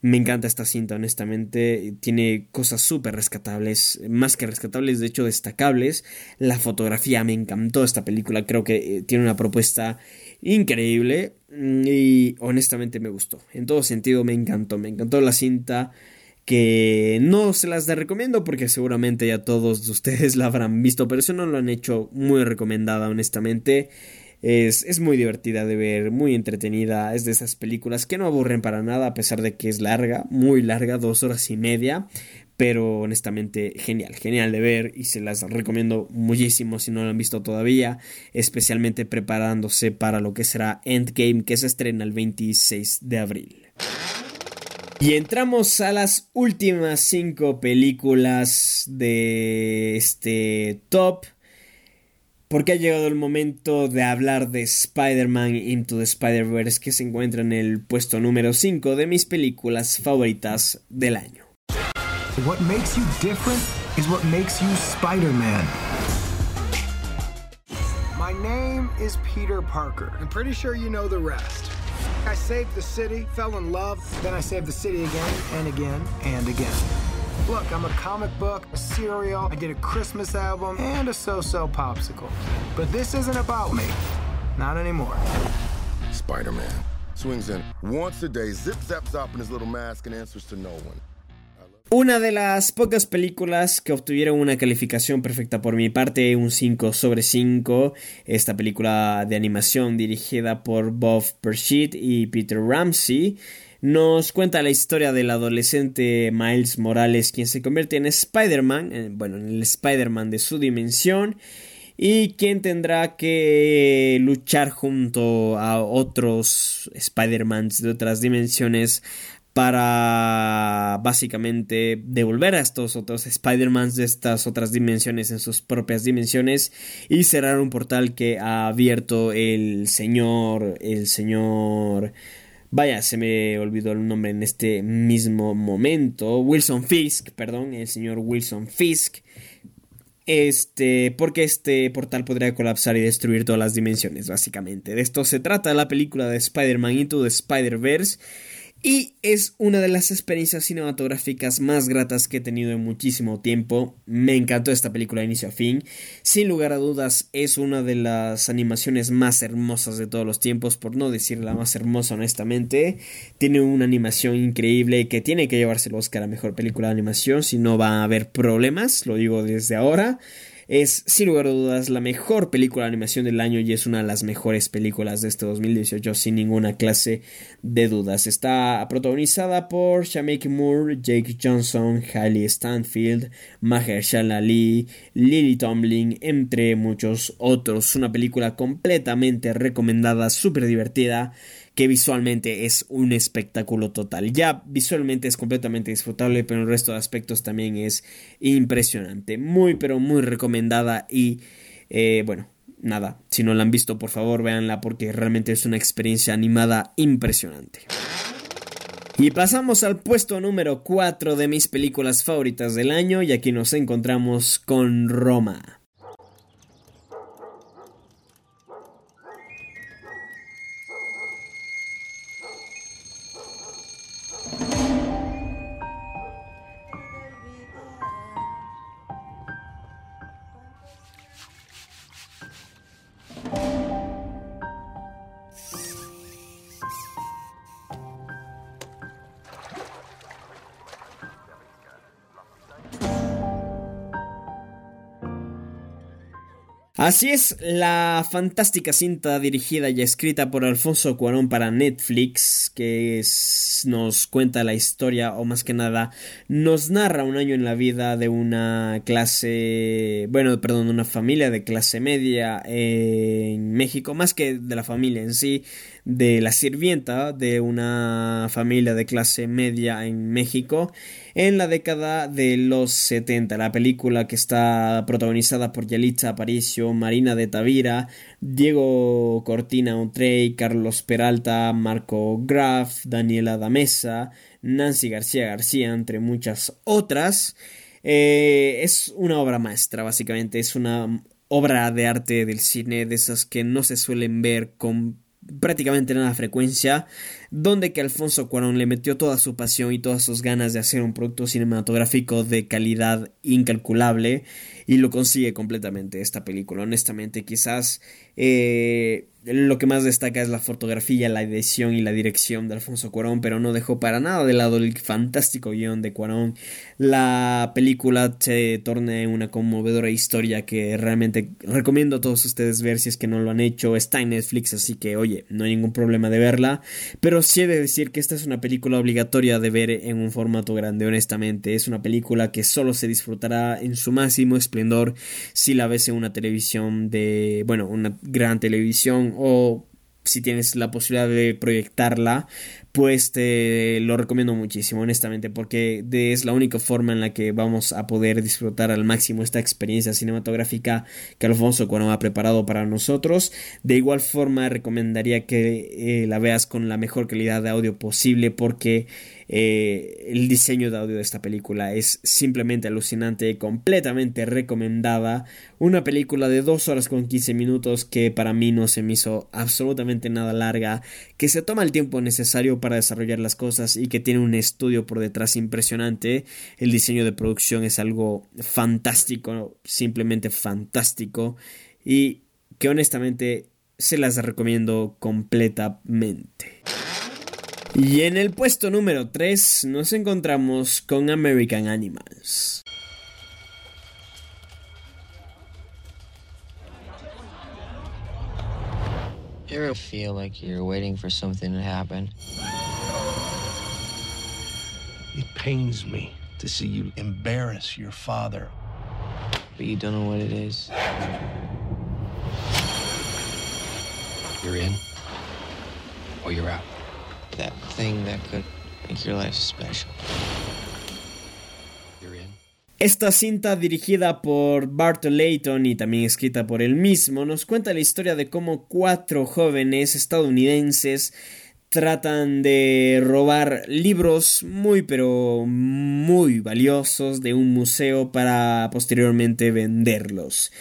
Me encanta esta cinta, honestamente. Tiene cosas súper rescatables, más que rescatables, de hecho destacables. La fotografía me encantó esta película, creo que eh, tiene una propuesta increíble mm, y honestamente me gustó. En todo sentido me encantó, me encantó la cinta que no se las recomiendo porque seguramente ya todos ustedes <laughs> la habrán visto, pero eso no lo han hecho muy recomendada honestamente. Es, es, muy divertida de ver, muy entretenida. Es de esas películas que no aburren para nada, a pesar de que es larga, muy larga, dos horas y media. Pero honestamente, genial, genial de ver y se las recomiendo muchísimo si no lo han visto todavía, especialmente preparándose para lo que será Endgame, que se estrena el 26 de abril. Y entramos a las últimas cinco películas de este top porque ha llegado el momento de hablar de Spider-Man Into the Spider-Verse que se encuentra en el puesto número 5 de mis películas favoritas del año. What makes you different is what makes you Spider-Man. My name is Peter Parker. I'm pretty sure you know the rest. I saved the city, fell in love, then I saved the city again and again and again. Look, I'm a comic book, a cereal, I did a Christmas album, and a so-so popsicle. But this isn't about me. Not anymore. Spider-Man swings in once a day, zip zap zop in his little mask and answers to no one. Una de las pocas películas que obtuvieron una calificación perfecta por mi parte, un 5 sobre 5, esta película de animación dirigida por Bob Persheet y Peter Ramsey, nos cuenta la historia del adolescente Miles Morales, quien se convierte en Spider-Man, bueno, en el Spider-Man de su dimensión, y quien tendrá que luchar junto a otros Spider-Mans de otras dimensiones para básicamente devolver a estos otros Spider-Mans de estas otras dimensiones en sus propias dimensiones y cerrar un portal que ha abierto el señor, el señor... Vaya, se me olvidó el nombre en este mismo momento. Wilson Fisk, perdón, el señor Wilson Fisk. Este, porque este portal podría colapsar y destruir todas las dimensiones, básicamente. De esto se trata la película de Spider-Man Into the Spider-Verse. Y es una de las experiencias cinematográficas más gratas que he tenido en muchísimo tiempo. Me encantó esta película de inicio a fin. Sin lugar a dudas, es una de las animaciones más hermosas de todos los tiempos, por no decir la más hermosa, honestamente. Tiene una animación increíble que tiene que llevarse el Oscar a mejor película de animación, si no va a haber problemas, lo digo desde ahora. Es sin lugar a dudas la mejor película de animación del año y es una de las mejores películas de este 2018 sin ninguna clase de dudas. Está protagonizada por Shamik Moore, Jake Johnson, Hailey Stanfield, Mahershala Ali, Lily Tomlin, entre muchos otros. Una película completamente recomendada, súper divertida que visualmente es un espectáculo total. Ya visualmente es completamente disfrutable, pero en el resto de aspectos también es impresionante. Muy, pero muy recomendada y eh, bueno, nada, si no la han visto, por favor, véanla porque realmente es una experiencia animada impresionante. Y pasamos al puesto número 4 de mis películas favoritas del año y aquí nos encontramos con Roma. Así es, la fantástica cinta dirigida y escrita por Alfonso Cuarón para Netflix, que nos cuenta la historia, o más que nada, nos narra un año en la vida de una clase, bueno, perdón, de una familia de clase media en México, más que de la familia en sí, de la sirvienta de una familia de clase media en México en la década de los 70. La película que está protagonizada por Yalitza Aparicio, Marina de Tavira, Diego Cortina Utrey, Carlos Peralta, Marco Graf, Daniela Damesa, Nancy García García, entre muchas otras. Eh, es una obra maestra, básicamente. Es una obra de arte del cine, de esas que no se suelen ver con prácticamente nada frecuencia, donde que Alfonso Cuarón le metió toda su pasión y todas sus ganas de hacer un producto cinematográfico de calidad incalculable y lo consigue completamente esta película. Honestamente, quizás eh, lo que más destaca es la fotografía, la edición y la dirección de Alfonso Cuarón, pero no dejó para nada de lado el fantástico guion de Cuarón. La película se torna una conmovedora historia que realmente recomiendo a todos ustedes ver si es que no lo han hecho. Está en Netflix, así que oye, no hay ningún problema de verla. Pero sí he de decir que esta es una película obligatoria de ver en un formato grande, honestamente. Es una película que solo se disfrutará en su máximo esplendor si la ves en una televisión de, bueno, una gran televisión o si tienes la posibilidad de proyectarla, pues lo recomiendo muchísimo, honestamente, porque es la única forma en la que vamos a poder disfrutar al máximo esta experiencia cinematográfica que Alfonso Cuarón ha preparado para nosotros. De igual forma, recomendaría que eh, la veas con la mejor calidad de audio posible, porque eh, el diseño de audio de esta película es simplemente alucinante, completamente recomendada. Una película de 2 horas con 15 minutos que para mí no se me hizo absolutamente nada larga, que se toma el tiempo necesario para desarrollar las cosas y que tiene un estudio por detrás impresionante. El diseño de producción es algo fantástico, simplemente fantástico y que honestamente se las recomiendo completamente. Y en el puesto número 3 nos encontramos con American Animals. You ever feel like you're waiting for something to happen? It pains me to see you embarrass your father. But you don't know what it is. You're in, or you're out. That thing that could make your life special. Esta cinta dirigida por Bart Layton y también escrita por él mismo nos cuenta la historia de cómo cuatro jóvenes estadounidenses tratan de robar libros muy pero muy valiosos de un museo para posteriormente venderlos.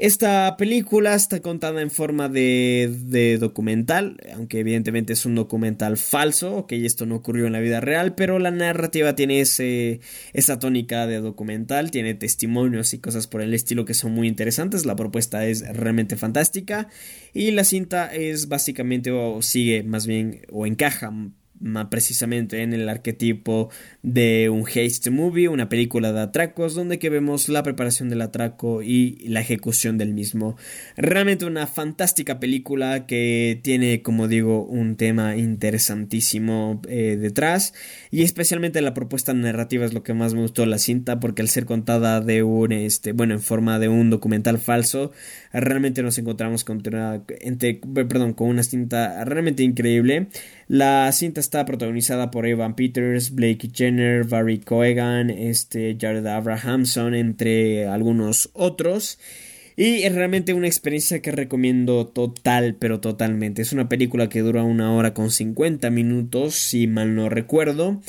Esta película está contada en forma de, documental, aunque evidentemente es un documental falso, ok, esto no ocurrió en la vida real, pero la narrativa tiene esa tónica de documental, tiene testimonios y cosas por el estilo que son muy interesantes, la propuesta es realmente fantástica y la cinta es básicamente o sigue más bien o encaja precisamente en el arquetipo de un haste movie, una película de atracos donde que vemos la preparación del atraco y la ejecución del mismo. Realmente una fantástica película que tiene, como digo, un tema interesantísimo eh, detrás y especialmente la propuesta narrativa es lo que más me gustó la cinta porque al ser contada de un, este, bueno, en forma de un documental falso, realmente nos encontramos con una, perdón, con una cinta realmente increíble. La cinta está protagonizada por Evan Peters, Blake Jenner, Barry Coegan, este, Jared Abrahamson, entre algunos otros. Y es realmente una experiencia que recomiendo total, pero totalmente. Es una película que dura una hora con 50 minutos, si mal no recuerdo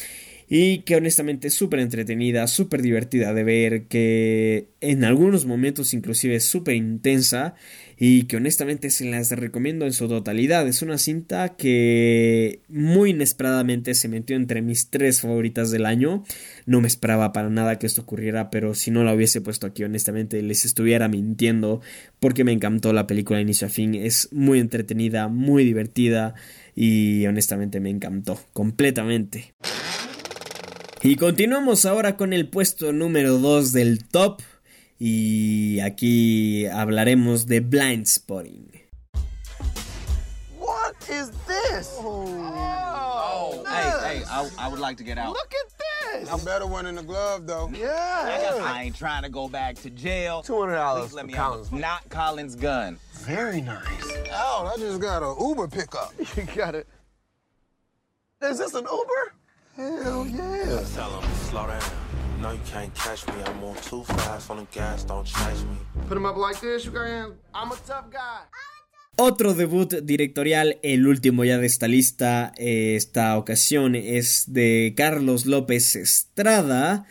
y que honestamente es súper entretenida, súper divertida de ver, que en algunos momentos inclusive es súper intensa y que honestamente se las recomiendo en su totalidad. Es una cinta que muy inesperadamente se metió entre mis tres favoritas del año. No me esperaba para nada que esto ocurriera, pero si no la hubiese puesto aquí honestamente les estuviera mintiendo porque me encantó la película de inicio a fin. Es muy entretenida, muy divertida y honestamente me encantó completamente. Y continuamos ahora con el puesto número 2 del top. Y aquí hablaremos de Blind Spotting. What is this? Oh, oh, oh hey, hey, I, I, would like to get out. Look at this. I'm better one in the glove, though. Yeah. I ain't trying to go back to jail. $200 let me Collins. Out. Not Collins' gun. Very nice. Oh, I just got an Uber pickup. <laughs> you got it. Is this an Uber? Hell yeah. Tell him, slow down. No, you can't catch me. I'm on too fast on the gas, don't chase me. Put him up like this, you guys. I'm a tough guy. Otro debut directorial, el último ya de esta lista, eh, esta ocasión es de Carlos López Estrada,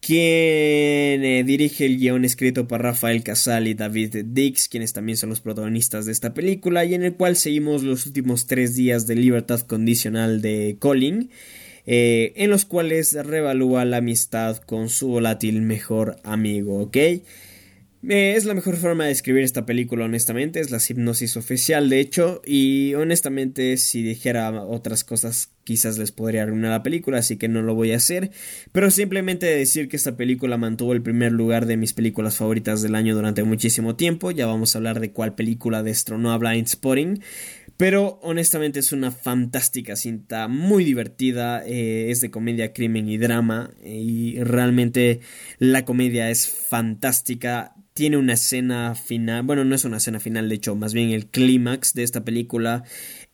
quien eh, dirige el guion escrito por Rafael Casal y David Dix, quienes también son los protagonistas de esta película, y en el cual seguimos los últimos tres días de libertad condicional de Colin. Eh, en los cuales revalúa la amistad con su volátil mejor amigo, ¿ok? Eh, es la mejor forma de escribir esta película, honestamente, es la hipnosis oficial, de hecho, y honestamente si dijera otras cosas quizás les podría arruinar la película, así que no lo voy a hacer, pero simplemente decir que esta película mantuvo el primer lugar de mis películas favoritas del año durante muchísimo tiempo, ya vamos a hablar de cuál película destronó a Blind Spotting, pero honestamente es una fantástica cinta, muy divertida, eh, es de comedia, crimen y drama y realmente la comedia es fantástica. Tiene una escena final, bueno, no es una escena final, de hecho, más bien el clímax de esta película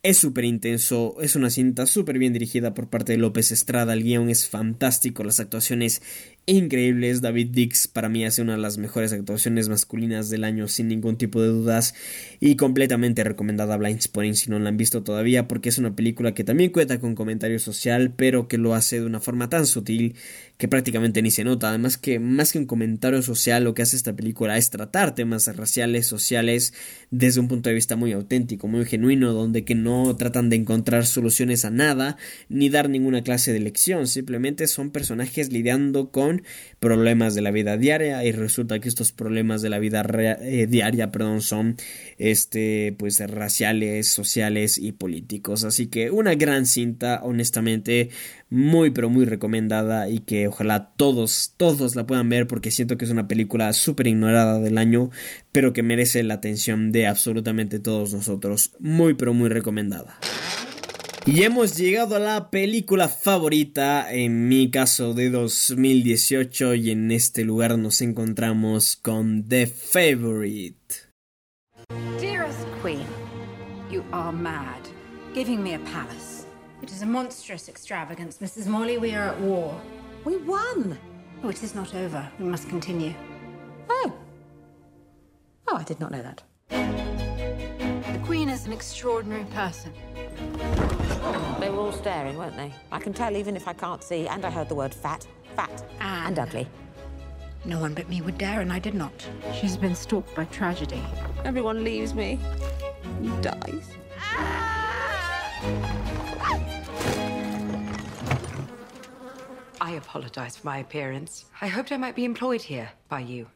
es súper intenso, es una cinta súper bien dirigida por parte de López Estrada, el guion es fantástico, las actuaciones increíbles, David Dix. Para mí hace una de las mejores actuaciones masculinas del año sin ningún tipo de dudas. Y completamente recomendada Blind Spotting si no la han visto todavía porque es una película que también cuenta con comentario social pero que lo hace de una forma tan sutil que prácticamente ni se nota, además que más que un comentario social lo que hace esta película es tratar temas raciales, sociales desde un punto de vista muy auténtico, muy genuino, donde que no tratan de encontrar soluciones a nada ni dar ninguna clase de lección, simplemente son personajes lidiando con problemas de la vida diaria y resulta que estos problemas de la vida eh, diaria, perdón, son este pues raciales, sociales y políticos, así que una gran cinta, honestamente, muy pero muy recomendada y que ojalá todos, todos la puedan ver porque siento que es una película súper ignorada del año, pero que merece la atención de absolutamente todos nosotros. Muy pero muy recomendada. Y hemos llegado a la película favorita, en mi caso de 2018, y en este lugar nos encontramos con The Favorite. Dearest Queen, you are mad, giving me a palace. It is a monstrous extravagance, Mrs. Morley. We are at war. We won. Oh, it is not over. We must continue. Oh. Oh, I did not know that. The Queen is an extraordinary person. They were all staring, weren't they? I can tell even if I can't see, and I heard the word fat, fat, ah. and ugly. No one but me would dare, and I did not. She's been stalked by tragedy. Everyone leaves me. He dies. I apologize for my appearance. I hoped I might be employed here by you.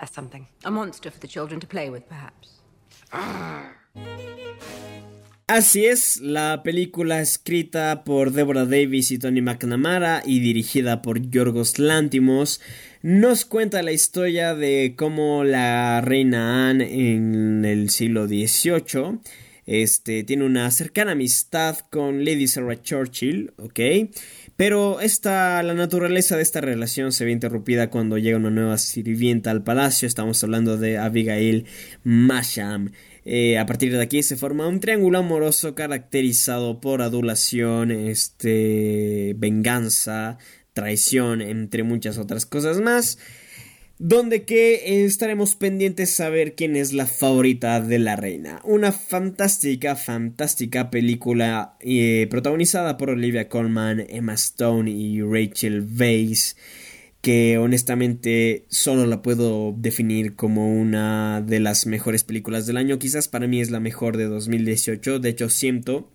As something. A monster for the children to play with, perhaps. Así es, la película escrita por Deborah Davis y Tony McNamara y dirigida por Yorgos Lantimos nos cuenta la historia de cómo la reina Anne en el siglo XVIII este, tiene una cercana amistad con Lady Sarah Churchill. Pero esta, la naturaleza de esta relación se ve interrumpida cuando llega una nueva sirvienta al palacio. Estamos hablando de Abigail Masham. Eh, a partir de aquí se forma un triángulo amoroso caracterizado por adulación, este, venganza, traición, entre muchas otras cosas más donde que estaremos pendientes a saber quién es la favorita de la reina. Una fantástica, fantástica película eh, protagonizada por Olivia Colman, Emma Stone y Rachel Weisz que honestamente solo la puedo definir como una de las mejores películas del año. Quizás para mí es la mejor de 2018. De hecho, siento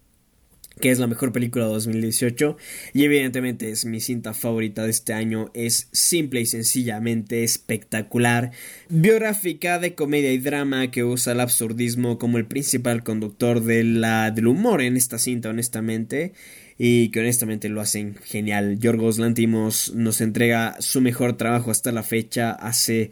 que es la mejor película de 2018 y evidentemente es mi cinta favorita de este año, es simple y sencillamente espectacular, biográfica de comedia y drama que usa el absurdismo como el principal conductor de la, del humor en esta cinta honestamente y que honestamente lo hacen genial. Yorgos Lantimos nos entrega su mejor trabajo hasta la fecha, hace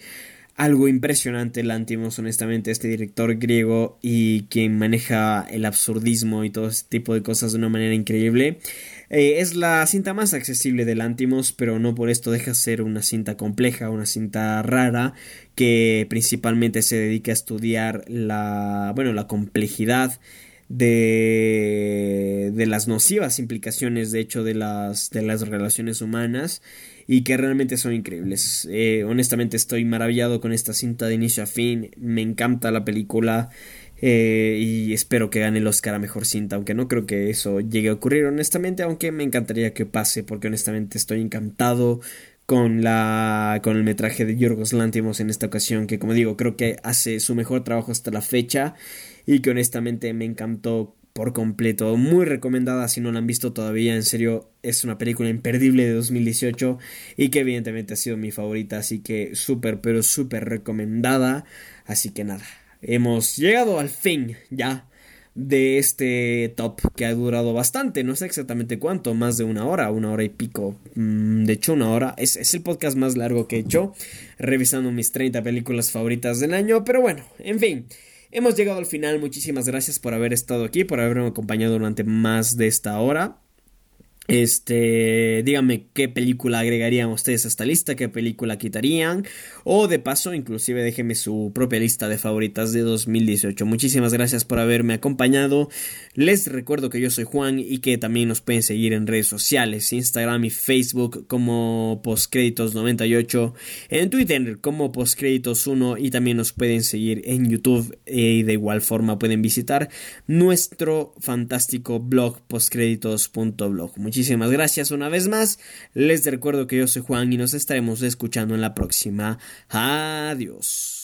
algo impresionante Lantimos, honestamente, este director griego y quien maneja el absurdismo y todo este tipo de cosas de una manera increíble. Eh, es la cinta más accesible de Lantimos, pero no por esto deja de ser una cinta compleja, una cinta rara, que principalmente se dedica a estudiar la, bueno, la complejidad de, de las nocivas implicaciones, de hecho, de las, de las relaciones humanas y que realmente son increíbles. Eh, honestamente estoy maravillado con esta cinta de inicio a fin, me encanta la película eh, y espero que gane el Oscar a Mejor Cinta, aunque no creo que eso llegue a ocurrir honestamente, aunque me encantaría que pase porque honestamente estoy encantado con la con el metraje de Yorgos Lantimos en esta ocasión que como digo creo que hace su mejor trabajo hasta la fecha y que honestamente me encantó por completo. Muy recomendada si no la han visto todavía. En serio, es una película imperdible de 2018 y que evidentemente ha sido mi favorita. Así que súper, pero súper recomendada. Así que nada, hemos llegado al fin ya de este top que ha durado bastante, no sé exactamente cuánto, más de una hora, una hora y pico, mm, de hecho una hora, es, es, el podcast más largo que he hecho, revisando mis 30 películas favoritas del año, pero bueno, en fin, Hemos llegado al final, muchísimas gracias por haber estado aquí, por haberme acompañado durante más de esta hora. Este, díganme qué película agregarían ustedes a esta lista, qué película quitarían, o de paso, inclusive déjenme su propia lista de favoritas de 2018. Muchísimas gracias por haberme acompañado. Les recuerdo que yo soy Juan y que también nos pueden seguir en redes sociales, Instagram y Facebook como postcréditos98, en Twitter como postcréditos1 y también nos pueden seguir en YouTube y de igual forma pueden visitar nuestro fantástico blog postcréditos.blog. Muchísimas gracias una vez más. Les recuerdo que yo soy Juan y nos estaremos escuchando en la próxima. Adiós.